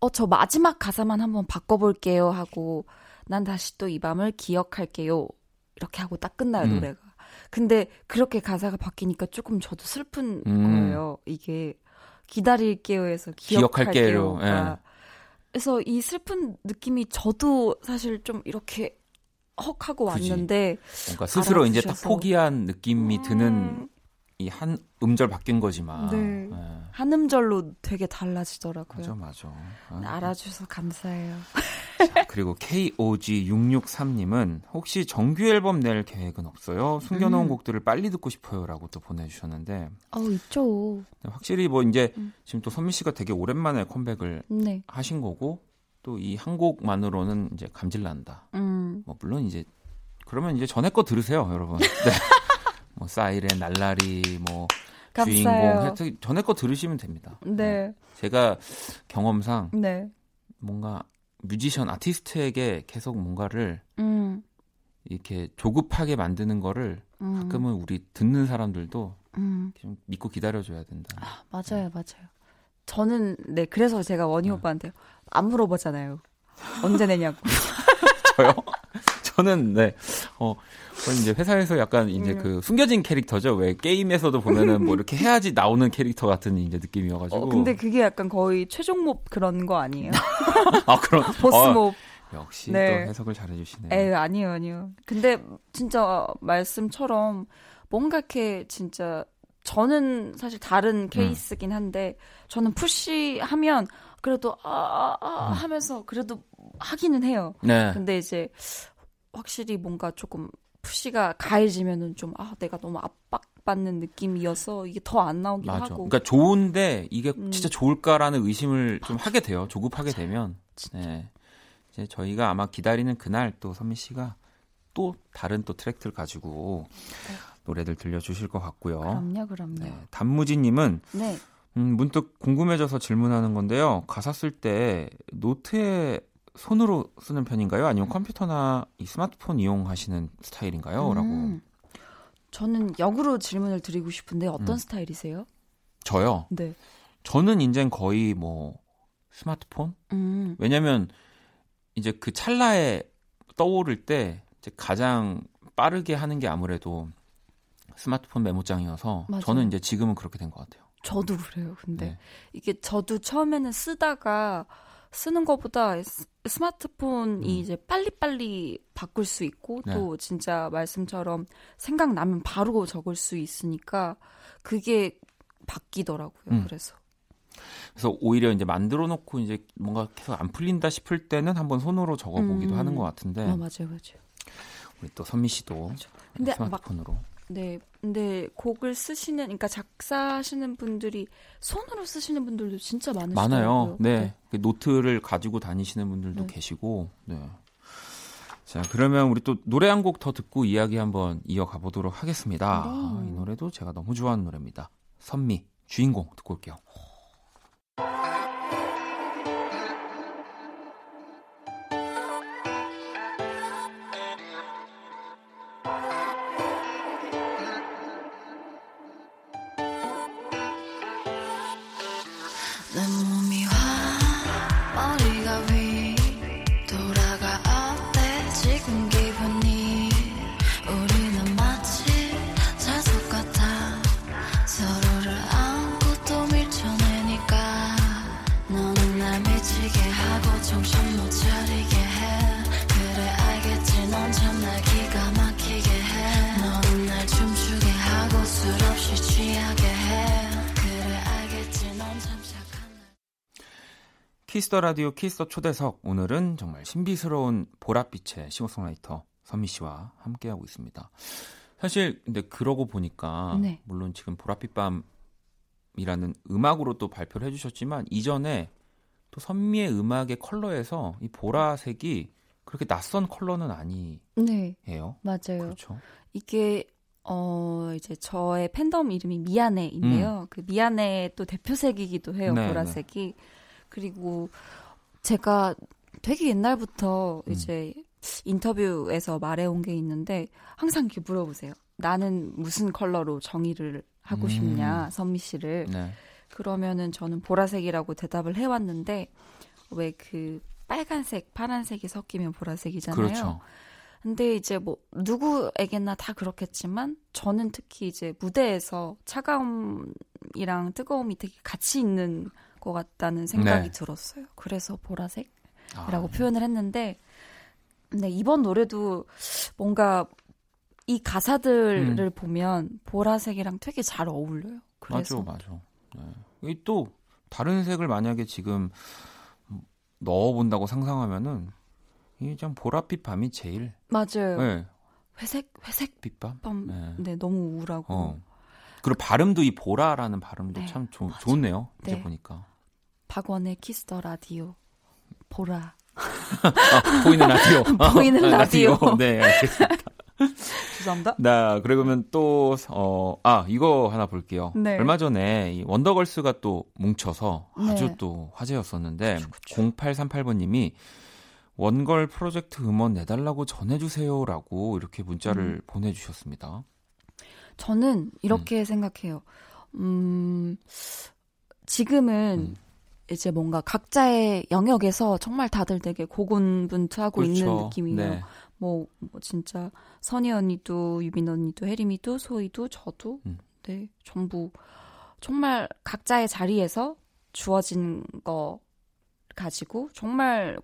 어 저 마지막 가사만 한번 바꿔 볼게요 하고 난 다시 또 이 밤을 기억할게요 이렇게 하고 딱 끝나요 음. 노래가. 근데 그렇게 가사가 바뀌니까 조금 저도 슬픈 음. 거예요. 이게 기다릴게요에서 기억할게요. 기억할게요가 예. 그래서 이 슬픈 느낌이 저도 사실 좀 이렇게 헉 하고. 왔는데 뭔가 스스로 이제 딱 알아주셔서. 포기한 느낌이 드는 음, 이한 음절 바뀐 거지만. 네. 예. 한 음절로 되게 달라지더라고요. 맞아, 맞아. 아, 알아주셔서 감사해요. 그리고 KOG663님은 혹시 정규 앨범 낼 계획은 없어요? 숨겨놓은 음. 곡들을 빨리 듣고 싶어요라고 또 보내주셨는데 어 있죠. 확실히 뭐 이제 음. 지금 또 선미 씨가 되게 오랜만에 컴백을 네. 하신 거고 또 이 한 곡만으로는 이제 감질난다. 음. 뭐 물론 이제 그러면 이제 전에 거 들으세요, 여러분. 네. 뭐 사이렌, 날라리, 뭐 주인공 감사해요. 해서 전에 거 들으시면 됩니다. 네. 제가 경험상 네. 뭔가 뮤지션 아티스트에게 계속 뭔가를 음. 이렇게 조급하게 만드는 거를 음. 가끔은 우리 듣는 사람들도 음. 좀 믿고 기다려줘야 된다. 맞아요, 맞아요. 저는 네 그래서 제가 원희 네. 오빠한테 안 물어보잖아요. 언제 내냐고. 저요? 저는 네. 어, 저는 이제 회사에서 약간 이제 음. 그 숨겨진 캐릭터죠. 왜 게임에서도 보면은 뭐 이렇게 해야지 나오는 캐릭터 같은 이제 느낌이어가지고. 어, 근데 그게 약간 거의 최종 몹 그런 거 아니에요? 아 그런 보스 어, 몹. 역시 네. 또 해석을 잘해주시네요. 에이, 아니요, 아니요. 근데 진짜 말씀처럼 뭔가 이렇게 진짜 저는 사실 다른 음. 케이스긴 한데 저는 푸시하면 그래도 아, 아, 아 음. 하면서 그래도 하기는 해요. 네. 근데 이제 확실히 뭔가 조금 푸시가 가해지면은 좀 아, 내가 너무 압박받는 느낌이어서 이게 더 안 나오기도 맞아. 하고. 그러니까 좋은데 이게 음. 진짜 좋을까라는 의심을 좀 하게 돼요. 조급하게 되면. 네. 이제 저희가 아마 기다리는 그날 또 선미 씨가 또 다른 또 트랙들 가지고 노래들 들려주실 것 같고요. 그럼요, 그럼요. 네. 단무지님은 네. 음, 문득 궁금해져서 질문하는 건데요. 가사 쓸 때 노트에 손으로 쓰는 편인가요? 아니면 컴퓨터나 이 스마트폰 이용하시는 스타일인가요? 라고. 음. 저는 역으로 질문을 드리고 싶은데 어떤 음. 스타일이세요? 저요. 네. 저는 이제 거의 뭐 스마트폰? 음. 왜냐면 이제 그 찰나에 떠오를 때 이제 가장 빠르게 하는 게 아무래도 스마트폰 메모장이어서 맞아요. 저는 이제 지금은 그렇게 된 것 같아요. 저도 그래요. 근데 네. 이게 저도 처음에는 쓰다가 쓰는 것보다 스- 스마트폰이 음. 이제 빨리빨리 바꿀 수 있고 네. 또 진짜 말씀처럼 생각나면 바로 적을 수 있으니까 그게 바뀌더라고요. 음. 그래서 그래서 오히려 이제 만들어 놓고 이제 뭔가 계속 안 풀린다 싶을 때는 한번 손으로 적어 보기도 음. 하는 것 같은데 어, 맞아요, 맞아요. 우리 또 선미 씨도 맞아. 근데 막 스마트폰으로 네, 근데 곡을 쓰시는, 그러니까 작사하시는 분들이 손으로 쓰시는 분들도 진짜 많으시더라고요. 많아요. 네. 그 노트를 가지고 다니시는 분들도 네. 계시고. 네. 자, 그러면 우리 또 노래 한 곡 더 듣고 이야기 한번 이어가 보도록 하겠습니다. 네. 아, 이 노래도 제가 너무 좋아하는 노래입니다. 선미 주인공 듣고 올게요. Kiss the Radio 키스 더 초대석 오늘은 정말 신비스러운 보랏빛의 싱어송라이터 선미 씨와 함께하고 있습니다. 사실 근데 그러고 보니까 네. 물론 지금 보랏빛 밤이라는 음악으로 또 발표를 해주셨지만 이전에 또 선미의 음악의 컬러에서 이 보라색이 그렇게 낯선 컬러는 아니에요. 네, 맞아요. 그렇죠. 이게 어 이제 저의 팬덤 이름이 미야네인데요. 그 미야네 또 대표색이기도 해요. 음. 네, 보라색이. 그리고 제가 되게 옛날부터 음. 이제 인터뷰에서 말해온 게 있는데 항상 이렇게 물어보세요. 나는 무슨 컬러로 정의를 하고 음. 싶냐, 선미 씨를. 네. 그러면은 저는 보라색이라고 대답을 해왔는데 왜 그 빨간색, 파란색이 섞이면 보라색이잖아요. 그렇죠. 근데 이제 뭐 누구에게나 다 그렇겠지만 저는 특히 이제 무대에서 차가움이랑 뜨거움이 되게 같이 있는 것 같다는 생각이 네. 들었어요. 그래서 보라색이라고 아, 표현을 했는데 근데 이번 노래도 뭔가 이 가사들을 음. 보면 보라색이랑 되게 잘 어울려요. 그래서 맞아, 맞아. 네. 이또 다른 색을 만약에 지금 넣어본다고 상상하면은 이좀 보랏빛 밤이 제일 맞아요. 네, 회색 회색 빛밤. 밤 네. 네, 너무 우울하고 어. 그리고 발음도 이 보라라는 발음도 네, 참 좋, 맞아. 좋네요. 이제 네. 보니까 박원의 Kiss the Radio 보라 아, 보이는 라디오. 보이는 아, 라디오. 네, 알겠습니다. 죄송합니다. 나 그러면 또 어, 아, 이거 하나 볼게요. 네. 얼마 전에 이 원더걸스가 또 뭉쳐서 아주 네. 또 화제였었는데 그쵸, 그쵸. 0838번 님이 원걸 프로젝트 음원 내달라고 전해주세요 라고 이렇게 문자를 음. 보내주셨습니다. 저는 이렇게 생각해요. 음, 지금은 음. 이제 뭔가 각자의 영역에서 정말 다들 되게 고군분투하고 있는 그렇죠. 느낌이에요. 네. 뭐, 뭐 진짜 선희 언니도 유빈 언니도 혜림이도 소희도 저도 음. 네 전부 정말 각자의 자리에서 주어진 거 가지고 정말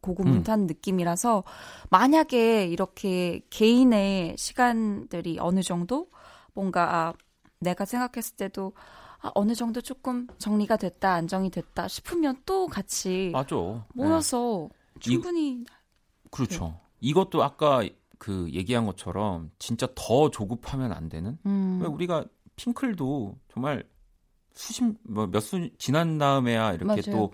고군분투한 느낌이라서 만약에 이렇게 개인의 시간들이 어느 정도 뭔가 아, 내가 생각했을 때도 아, 어느 정도 조금 정리가 됐다 안정이 됐다 싶으면 또 같이 맞아. 네. 모여서 충분히 그렇죠. 이것도 아까 그 얘기한 것처럼 진짜 더 조급하면 안 되는. 음, 왜 우리가 핑클도 정말 수십 뭐몇수 지난 다음에야 이렇게 맞아요. 또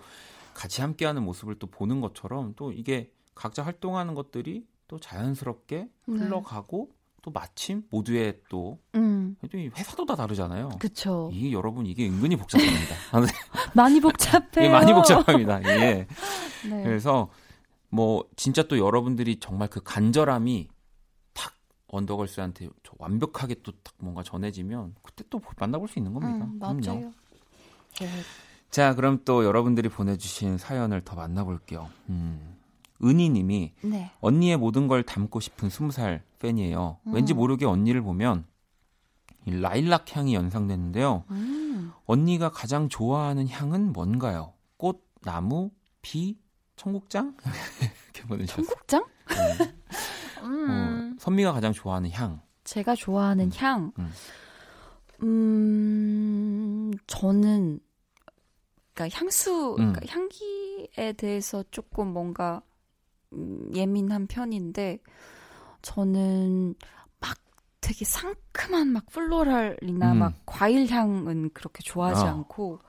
같이 함께하는 모습을 또 보는 것처럼 또 이게 각자 활동하는 것들이 또 자연스럽게 네. 흘러가고 또 마침 모두의 또 음, 회사도 다 다르잖아요. 그쵸. 이게 여러분 이게 은근히 복잡합니다. 많이 복잡해요. 이게 많이 복잡합니다. 예. 네. 그래서 뭐 진짜 또 여러분들이 정말 그 간절함이 탁 언더걸스한테 저 완벽하게 또 딱 뭔가 전해지면 그때 또 만나볼 수 있는 겁니다. 음. 맞아요. 네. 자, 그럼 또 여러분들이 보내주신 사연을 더 만나볼게요. 음, 은희님이 네. 언니의 모든 걸 담고 싶은 스무 살 팬이에요. 음. 왠지 모르게 언니를 보면 이 라일락 향이 연상되는데요. 음. 언니가 가장 좋아하는 향은 뭔가요? 꽃, 나무, 비, 청국장? 이렇게 보내주셨어요. 청국장? 네. 음, 어, 선미가 가장 좋아하는 향. 제가 좋아하는 향. 음. 음, 저는 그러니까 향수, 음. 그러니까 향기에 대해서 조금 뭔가 음, 예민한 편인데 저는 막 되게 상큼한 막 floral이나 음. 막 과일 향은 그렇게 좋아하지 아. 않고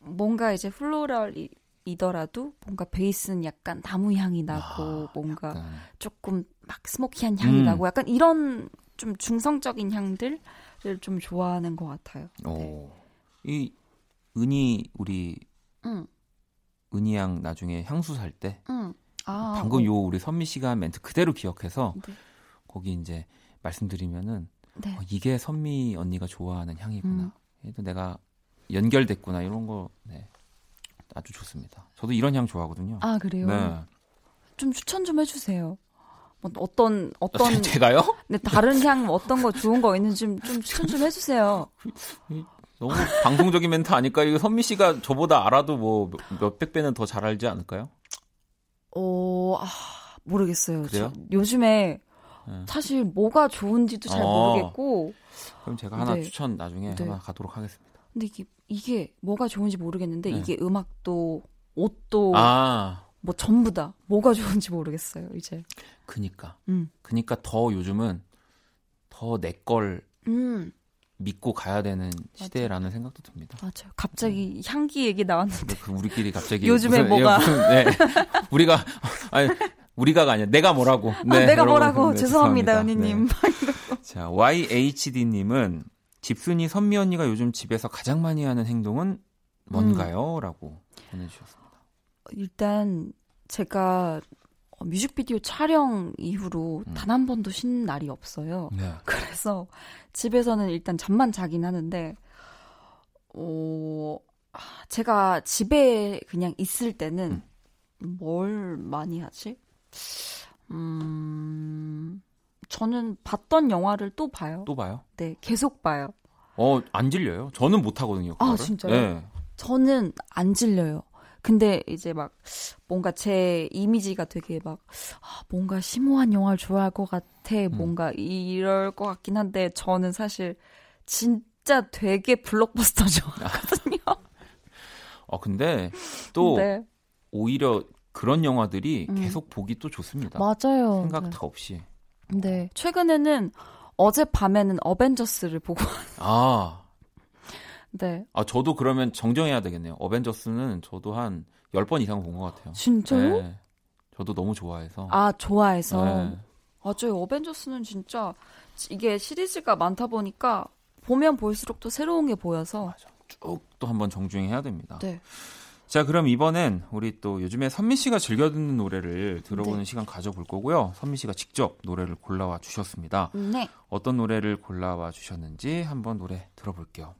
뭔가 이제 floral이더라도 뭔가 베이스는 약간 나무 향이 나고 아, 뭔가 약간. 조금 막 smoky한 향이 음. 나고 약간 이런 좀 중성적인 향들을 좀 좋아하는 것 같아요. 오. 이 은희 우리 응, 은희 양 나중에 향수 살 때 응. 아, 방금 어. 요 우리 선미 씨가 한 멘트 그대로 기억해서 네. 거기 이제 말씀드리면은 네. 어, 이게 선미 언니가 좋아하는 향이구나. 음. 얘도 내가 연결됐구나 이런 거 네. 아주 좋습니다. 저도 이런 향 좋아하거든요. 아 그래요? 네. 좀 추천 좀 해주세요. 뭐 어떤 어떤 제가요? 네, 다른 향 어떤 거 좋은 거 있는지 좀, 좀 추천 좀 해주세요. 너무 방송적인 멘트 아닐까? 이거 선미 씨가 저보다 알아도 뭐 몇- 몇백 배는 더 잘 알지 않을까요? 어, 아, 모르겠어요. 그래요? 저 요즘에 네. 사실 뭐가 좋은지도 잘 어. 모르겠고, 그럼 제가 하나 네. 추천 나중에 네. 하나 가도록 하겠습니다. 근데 이게 이게 뭐가 좋은지 모르겠는데 네. 이게 음악도 옷도 아, 뭐 전부 다 뭐가 좋은지 모르겠어요. 이제. 그니까. 음. 그니까 더 요즘은 더 내 걸 음, 믿고 가야 되는 시대라는 생각도 듭니다. 맞아요. 갑자기 향기 얘기 나왔는데. 그 우리끼리 갑자기 요즘에 무슨- 예, 뭐가- 무슨, 네. 우리가 아니 우리가가 아니라 내가 뭐라고? 아, 네, 내가 여러분, 뭐라고 네, 죄송합니다. 은희님. 네. 자, YHD님은 집순이 선미 언니가 요즘 집에서 가장 많이 하는 행동은 뭔가요? 라고 보내주셨습니다. 일단 제가 어, 뮤직비디오 촬영 이후로 음. 단한 번도 쉰 날이 없어요. 네. 그래서 집에서는 일단 잠만 자긴 하는데, 어, 아, 제가 집에 그냥 있을 때는 뭘 많이 하지? 음, 저는 봤던 영화를 또 봐요. 또 봐요? 네, 계속 봐요. 어, 안 질려요? 저는 못 하거든요. 아, 그거를. 진짜요? 네. 저는 안 질려요. 근데 이제 막 뭔가 제 이미지가 되게 막 아, 뭔가 심오한 영화를 좋아할 것 같아. 음. 뭔가 이럴 것 같긴 한데 저는 사실 진짜 되게 블록버스터 좋아하거든요. 어, 근데 또 네. 오히려 그런 영화들이 음. 계속 보기 또 좋습니다. 맞아요. 생각 네. 다 없이. 네. 최근에는 어젯밤에는 어벤져스를 보고 아, 네. 아, 저도 그러면 정정해야 되겠네요. 어벤져스는 저도 한 10번 이상 본 것 같아요. 진짜요? 네. 저도 너무 좋아해서. 아, 좋아해서. 네. 아, 저희 어벤져스는 진짜 이게 시리즈가 많다 보니까 보면 볼수록 또 새로운 게 보여서 쭉 또 한번 정주행해야 됩니다. 네. 자, 그럼 이번엔 우리 또 요즘에 선미 씨가 즐겨 듣는 노래를 들어보는 네. 시간 가져볼 거고요. 선미 씨가 직접 노래를 골라와 주셨습니다. 네. 어떤 노래를 골라와 주셨는지 한번 노래 들어볼게요.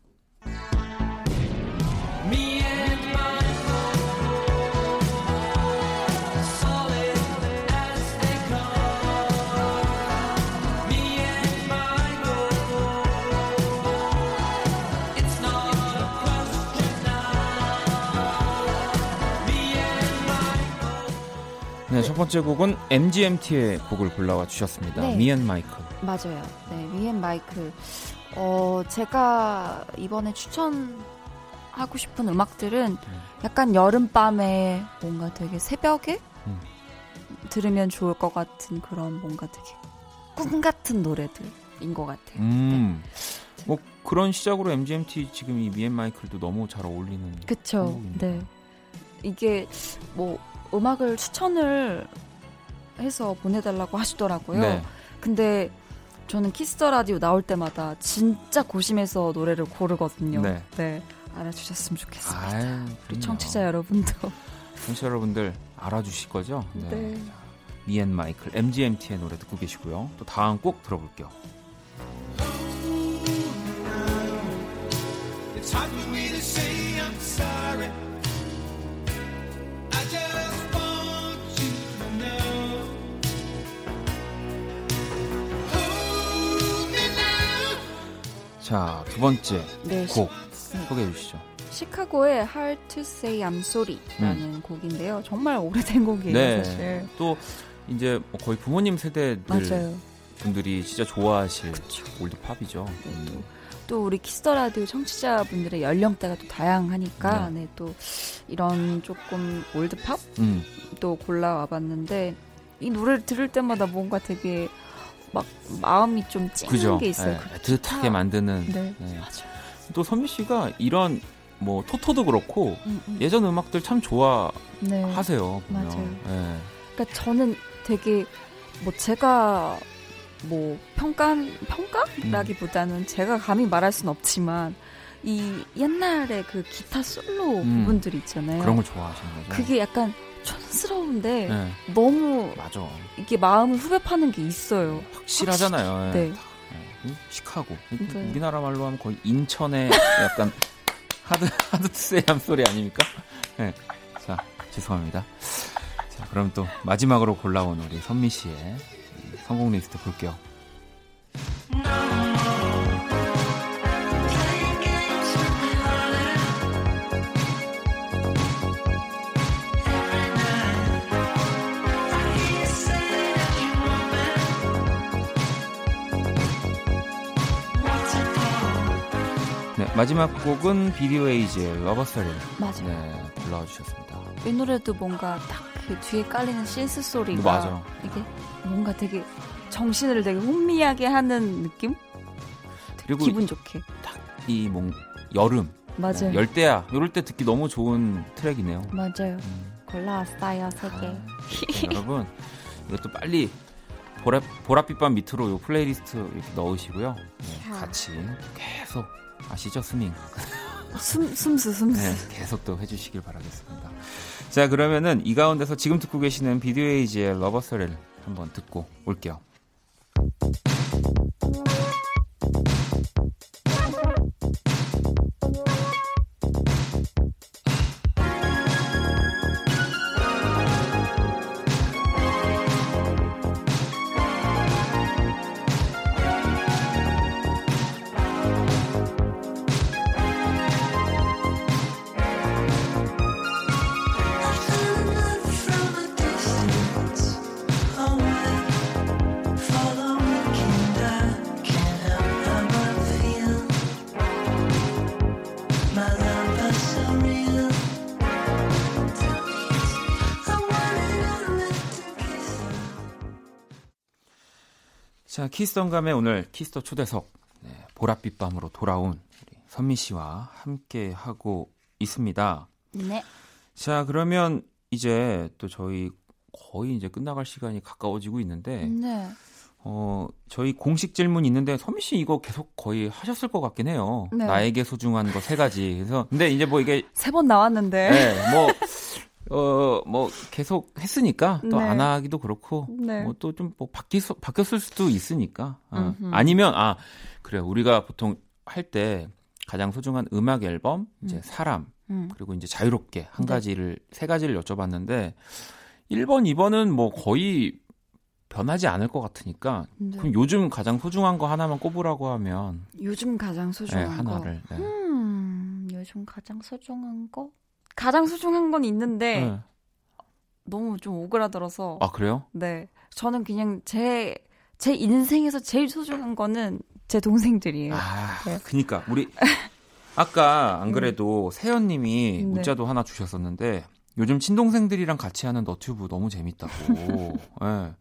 네, 첫 번째 곡은 MGMT의 곡을 골라와 주셨습니다. 네. 미앤 마이클. 맞아요. 네, 위엔 마이클. 어, 제가 이번에 추천하고 싶은 음악들은 약간 여름밤에 뭔가 되게 새벽에 음. 들으면 좋을 것 같은 그런 뭔가 되게 꿈 같은 노래들인 것 같아요. 음. 뭐 그런 시작으로 MGMT 지금 이 미앤 마이클도 너무 잘 어울리는 그쵸. 네. 이게 뭐 음악을 추천을 해서 보내달라고 하시더라고요. 네. 근데 저는 Kiss the Radio 나올 때마다 진짜 고심해서 노래를 고르거든요. 네. 알아주셨으면 좋겠습니다. 아유, 우리. 청취자 여러분도. 청취자 여러분들 알아주실 거죠? 네. Me and Michael MGMT의 노래 듣고 계시고요. 또 다음 곡 들어볼게요. It's hard for me to say I'm sorry. 자, 두 번째 네. 곡 소개해 주시죠. 시카고의 Hard to Say I'm Sorry라는 곡인데요. 정말 오래된 곡이에요, 음. 네. 사실. 또 이제 뭐 거의 부모님 세대들 맞아요. 분들이 진짜 좋아하실 old pop이죠. 음. 또 우리 Kiss the Radio 청취자분들의 연령대가 또 다양하니까 네. 또 이런 조금 old 음. 골라와 봤는데 이 노래를 들을 때마다 뭔가 되게 막 마음이 좀 찡한. 게 있어요. 예, 그 애틋하게. 만드는. 네. 예. 맞아요. 또 선미 씨가 이런 뭐 토토도 그렇고 음, 음. 예전 음악들 참 좋아하세요. 네. 보면. 맞아요. 예. 그러니까 저는 되게 뭐 제가 뭐 평가 평가라기보다는 제가 감히 말할 수는 없지만 이 옛날에 그 기타 솔로 음. 부분들 있잖아요. 그런 걸 좋아하시는 거죠. 그게 약간 촌스러운데 예. 너무 맞아. 이게 마음을 후벼 파는 게 있어요. 확실하잖아요. 예. 네. 예. 음, 시카고. 네. 우리나라 말로 하면 거의 인천의 약간 하드 하드 투세이한 소리 아닙니까? 네. 자 죄송합니다. 자 그럼 또 마지막으로 골라온 우리 선미 씨의 이 성공 리스트 볼게요. 마지막 곡은 Video Age의 Lovers를 맞아요. 네 골라와 주셨습니다. 이 노래도 뭔가 딱 그 뒤에 깔리는 synth 소리가 맞아. 이게 뭔가 되게 정신을 되게 혼미하게 하는 느낌? 그리고 기분 좋게. 이뭐 여름 맞아요. 네, 열대야 이럴 때 듣기 너무 좋은 트랙이네요. 맞아요. 음. 골라왔어요, 세 개. 네, 여러분 이것도 빨리 보라, 보랏빛밤 밑으로 요 플레이리스트 이렇게 넣으시고요. 네, 야. 같이 계속 아시죠 스밍 숨, 숨스, 숨스. 네, 계속 또 해주시길 바라겠습니다. 자 그러면은 이 가운데서 지금 듣고 계시는 Video Age의 Lovers를 한번 듣고 올게요. 키스던감의 오늘 Kiss the 초대석 네, 보랏빛 밤으로 돌아온 선미 씨와 함께 하고 있습니다. 네. 자 그러면 이제 또 저희 거의 이제 끝나갈 시간이 가까워지고 있는데 네. 어 저희 공식 질문 있는데 선미 씨 이거 계속 거의 하셨을 것 같긴 해요. 네. 나에게 소중한 거 세 가지. 그래서 근데 이제 뭐 이게 세 번 나왔는데. 네, 뭐 어, 뭐, 계속 했으니까, 또 네. 안 하기도 그렇고, 네. 뭐 또 좀, 뭐, 바뀌, 바뀌었을 수도 있으니까. 어. 아니면, 아, 그래요. 우리가 보통 할 때 가장 소중한 음악 앨범, 이제 음. 사람, 음. 그리고 이제 자유롭게 한 네. 가지를, 세 가지를 여쭤봤는데, 1번, 2번은 뭐 거의 변하지 않을 것 같으니까, 네. 그럼 요즘 가장 소중한 거 하나만 꼽으라고 하면, 요즘 가장 네, 소중한 거. 하나를. 네. 음, 요즘 가장 소중한 거? 가장 소중한 건 있는데 네. 너무 좀 오그라들어서 아, 그래요? 네 저는 그냥 제 제 인생에서 제일 소중한 거는 제 동생들이에요. 아, 네. 그니까 우리 아까 안 그래도 세연님이 네. 문자도 하나 주셨었는데 요즘 친동생들이랑 같이 하는 너튜브 너무 재밌다고. 예.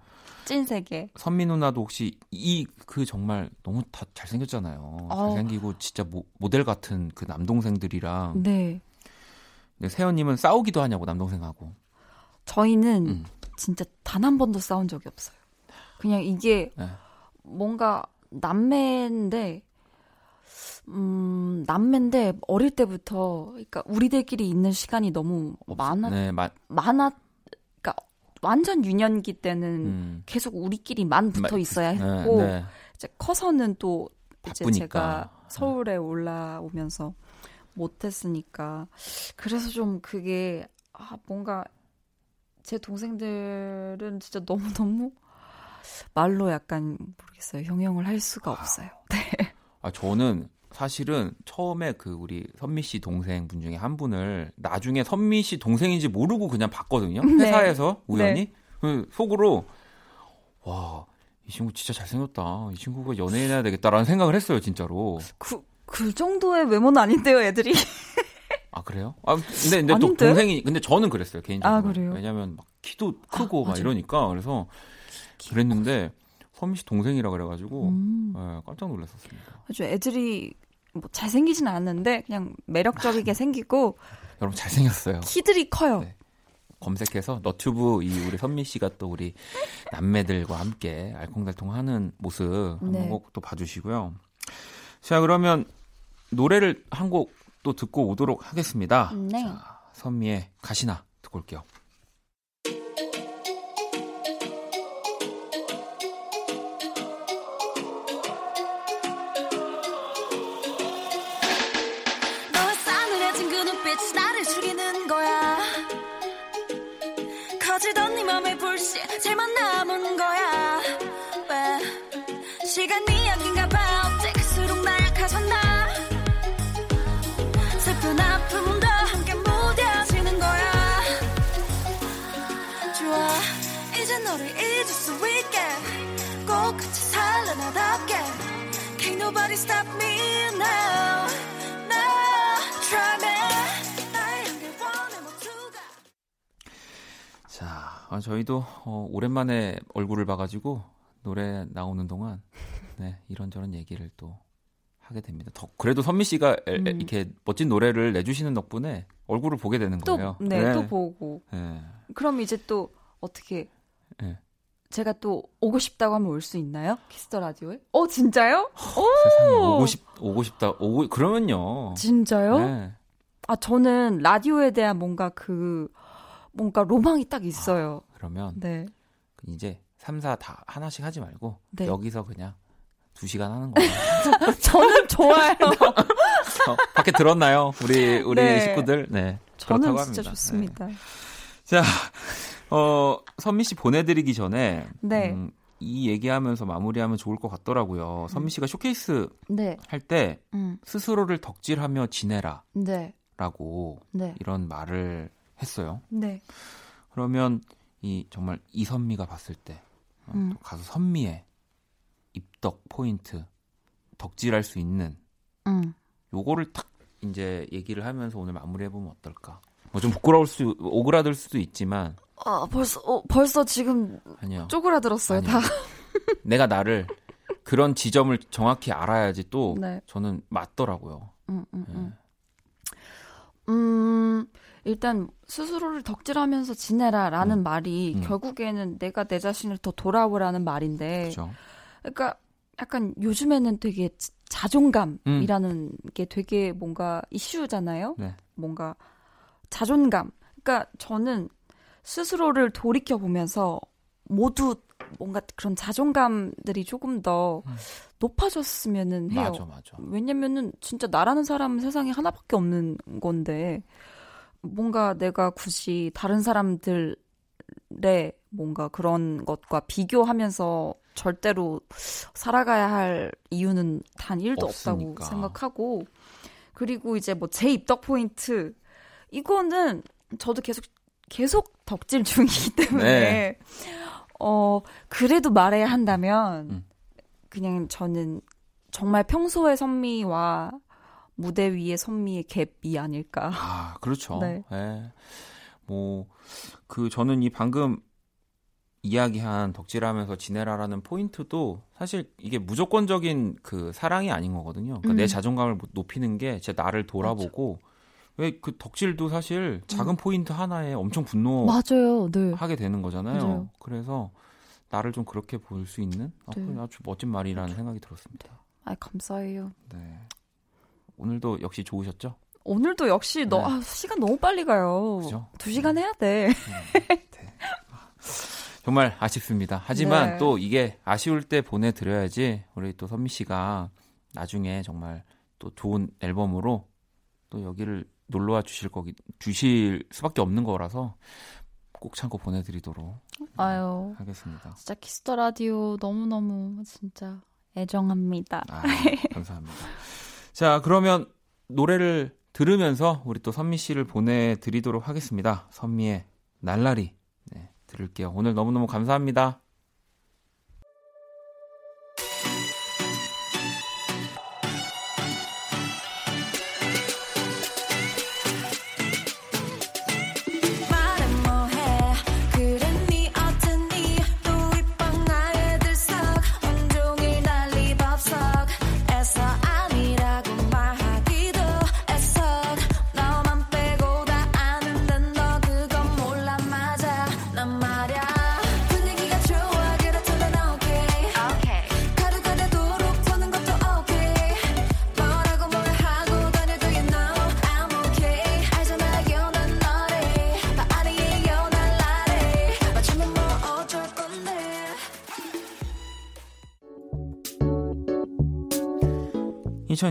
찐 세계. 선미 누나도 혹시 이 그 정말 너무 다 잘생겼잖아요. 어. 잘생기고 진짜 모, 모델 같은 그 남동생들이랑. 네 근데 세연님은 싸우기도 하냐고 남동생하고. 저희는 음. 진짜 단 한 번도 싸운 적이 없어요. 그냥 이게 네. 뭔가 남매인데 음 남매인데 어릴 때부터 그러니까 우리들끼리 있는 시간이 너무 많아 네, 마, 많아 그러니까 완전 유년기 때는 음. 계속 우리끼리만 붙어 마- 있어야 네, 했고 네. 이제 커서는 또 이제 바쁘니까. 제가 서울에 올라오면서 못했으니까 그래서 좀 그게 아 뭔가 제 동생들은 진짜 너무 너무 말로 약간 모르겠어요 형용을 할 수가 없어요. 네. 아 저는 사실은 처음에 그 우리 선미 씨 동생 분 중에 한 분을 나중에 선미 씨 동생인지 모르고 그냥 봤거든요. 네. 회사에서 우연히 그 속으로 와. 이 친구 진짜 잘생겼다. 이 친구가 연예인 해야 되겠다라는 생각을 했어요, 진짜로. 그, 그 정도의 외모는 아닌데요, 애들이. 아, 그래요? 아, 근데, 근데 또 아닌데? 동생이, 근데 저는 그랬어요, 개인적으로. 아, 그래요? 왜냐면 막 키도 크고 막 맞아요. 이러니까. 그래서 그랬는데, 선미 씨 동생이라 그래가지고, 음. 예, 깜짝 놀랐었습니다. 아주 애들이 뭐 잘생기진 않았는데 그냥 매력적이게 생기고 여러분 잘생겼어요. 키들이 커요. 네. 검색해서 너튜브 이 우리 선미 씨가 또 우리 남매들과 함께 알콩달콩하는 모습 네. 한번 꼭또 봐주시고요. 자 그러면 노래를 한 곡 또 듣고 오도록 하겠습니다. 네. 자, 선미의 가시나 듣고 올게요. 자 아, 저희도 어, 오랜만에 얼굴을 봐가지고 노래 나오는 동안 네, 이런저런 얘기를 또 하게 됩니다. 더, 그래도 선미 씨가 음. 이렇게 멋진 노래를 내주시는 덕분에 얼굴을 보게 되는 또, 거예요. 네, 또 보고. 네. 그럼 이제 또 어떻게 네. 제가 또 오고 싶다고 하면 올 수 있나요? Kiss the Radio에? 어, 진짜요? 세상에 오고 싶 오고 싶다 오고 그러면요. 진짜요? 네. 아, 저는 라디오에 대한 뭔가 그 뭔가 로망이 딱 있어요. 그러면 네. 이제 3, 4 다 하나씩 하지 말고 네. 여기서 그냥 2시간 하는 거예요. 저는 좋아요. 어, 밖에 들었나요? 우리 우리 네. 식구들. 네. 저는 진짜 합니다. 좋습니다. 네. 자, 어, 선미 씨 보내드리기 전에 네. 음, 이 얘기하면서 마무리하면 좋을 것 같더라고요. 선미 씨가 쇼케이스 네. 할때 음. 스스로를 덕질하며 지내라라고 네. 네. 이런 말을 했어요. 네. 그러면 이 정말 이선미가 봤을 때 어, 음. 또 가수 선미의 입덕 포인트 덕질할 수 있는 음. 요거를 딱 이제 얘기를 하면서 오늘 마무리해 보면 어떨까? 뭐 좀 부끄러울 수 오그라들 수도 있지만 아, 벌써 어, 벌써 지금 아니요. 쪼그라들었어요, 아니요. 다. 내가 나를 그런 지점을 정확히 알아야지 또 네. 저는 맞더라고요. 음, 음, 네. 음. 음, 일단 스스로를 덕질하면서 지내라라는 음. 말이 음. 결국에는 내가 내 자신을 더 돌아보라는 말인데, 그렇죠. 그러니까 약간 요즘에는 되게 자- 자존감이라는 게 되게 뭔가 이슈잖아요. 네. 뭔가 자존감. 그러니까 저는 스스로를 돌이켜 보면서 모두 뭔가 그런 자존감들이 조금 더 음. 높아졌으면은 해요. 맞아, 맞아. 왜냐면은 진짜 나라는 사람은 세상에 하나밖에 없는 건데 뭔가 내가 굳이 다른 사람들의 뭔가 그런 것과 비교하면서 절대로 살아가야 할 이유는 단 1도 없다고. 생각하고 그리고 이제 뭐 제 입덕 포인트 이거는 저도 계속 계속 덕질 중이기 때문에 네. 어 그래도 말해야 한다면 음. 그냥 저는 정말 평소의 선미와 무대 위의 선미의 갭이 아닐까. 아, 그렇죠. 네. 예. 뭐, 그, 저는 이 방금 이야기한 덕질하면서 지내라라는 포인트도 사실 이게 무조건적인 그 사랑이 아닌 거거든요. 그러니까 음. 내 자존감을 높이는 게 제 나를 돌아보고 왜 그 덕질도 사실 작은 음. 포인트 하나에 엄청 분노 맞아요. 네. 하게 되는 거잖아요. 맞아요. 그래서 나를 좀 그렇게 볼 수 있는 아, 네. 그건 아주 멋진 말이라는 생각이 들었습니다. 아, 감사해요. 네. 오늘도 역시 좋으셨죠? 오늘도 역시 너 네. 아, 시간 너무 빨리 가요. 그죠? 두 시간 해야 돼. 정말 아쉽습니다. 하지만 네. 또 이게 아쉬울 때 보내드려야지 우리 또 선미 씨가 나중에 정말 또 좋은 앨범으로 또 여기를 놀러와 주실 거기 주실 수밖에 없는 거라서 꼭 참고 보내드리도록 아유, 하겠습니다. 진짜 Kiss the Radio 너무 너무 진짜 애정합니다. 아, 감사합니다. 자, 그러면 노래를 들으면서 우리 또 선미 씨를 보내드리도록 하겠습니다. 선미의 날라리. 네, 들을게요. 오늘 너무 너무 감사합니다.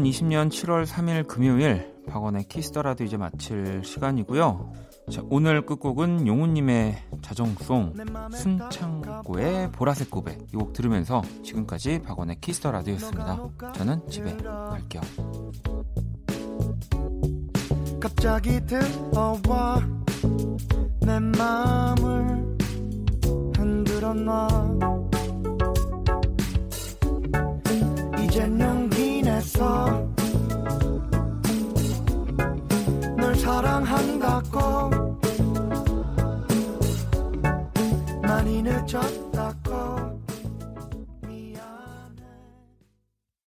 2020년 7월 3일 금요일 박원의 Kiss the Radio도 이제 마칠 시간이고요. 자, 오늘 끝곡은 용우님의 자정송 순창고의 보라색 고백 이 곡 들으면서 지금까지 박원의 Kiss the Radio였습니다. 저는 집에 갈게요. 갑자기 들어와 내 마음을 흔들어 놔용 기 내서 널 사랑한다고 많이 늦었다고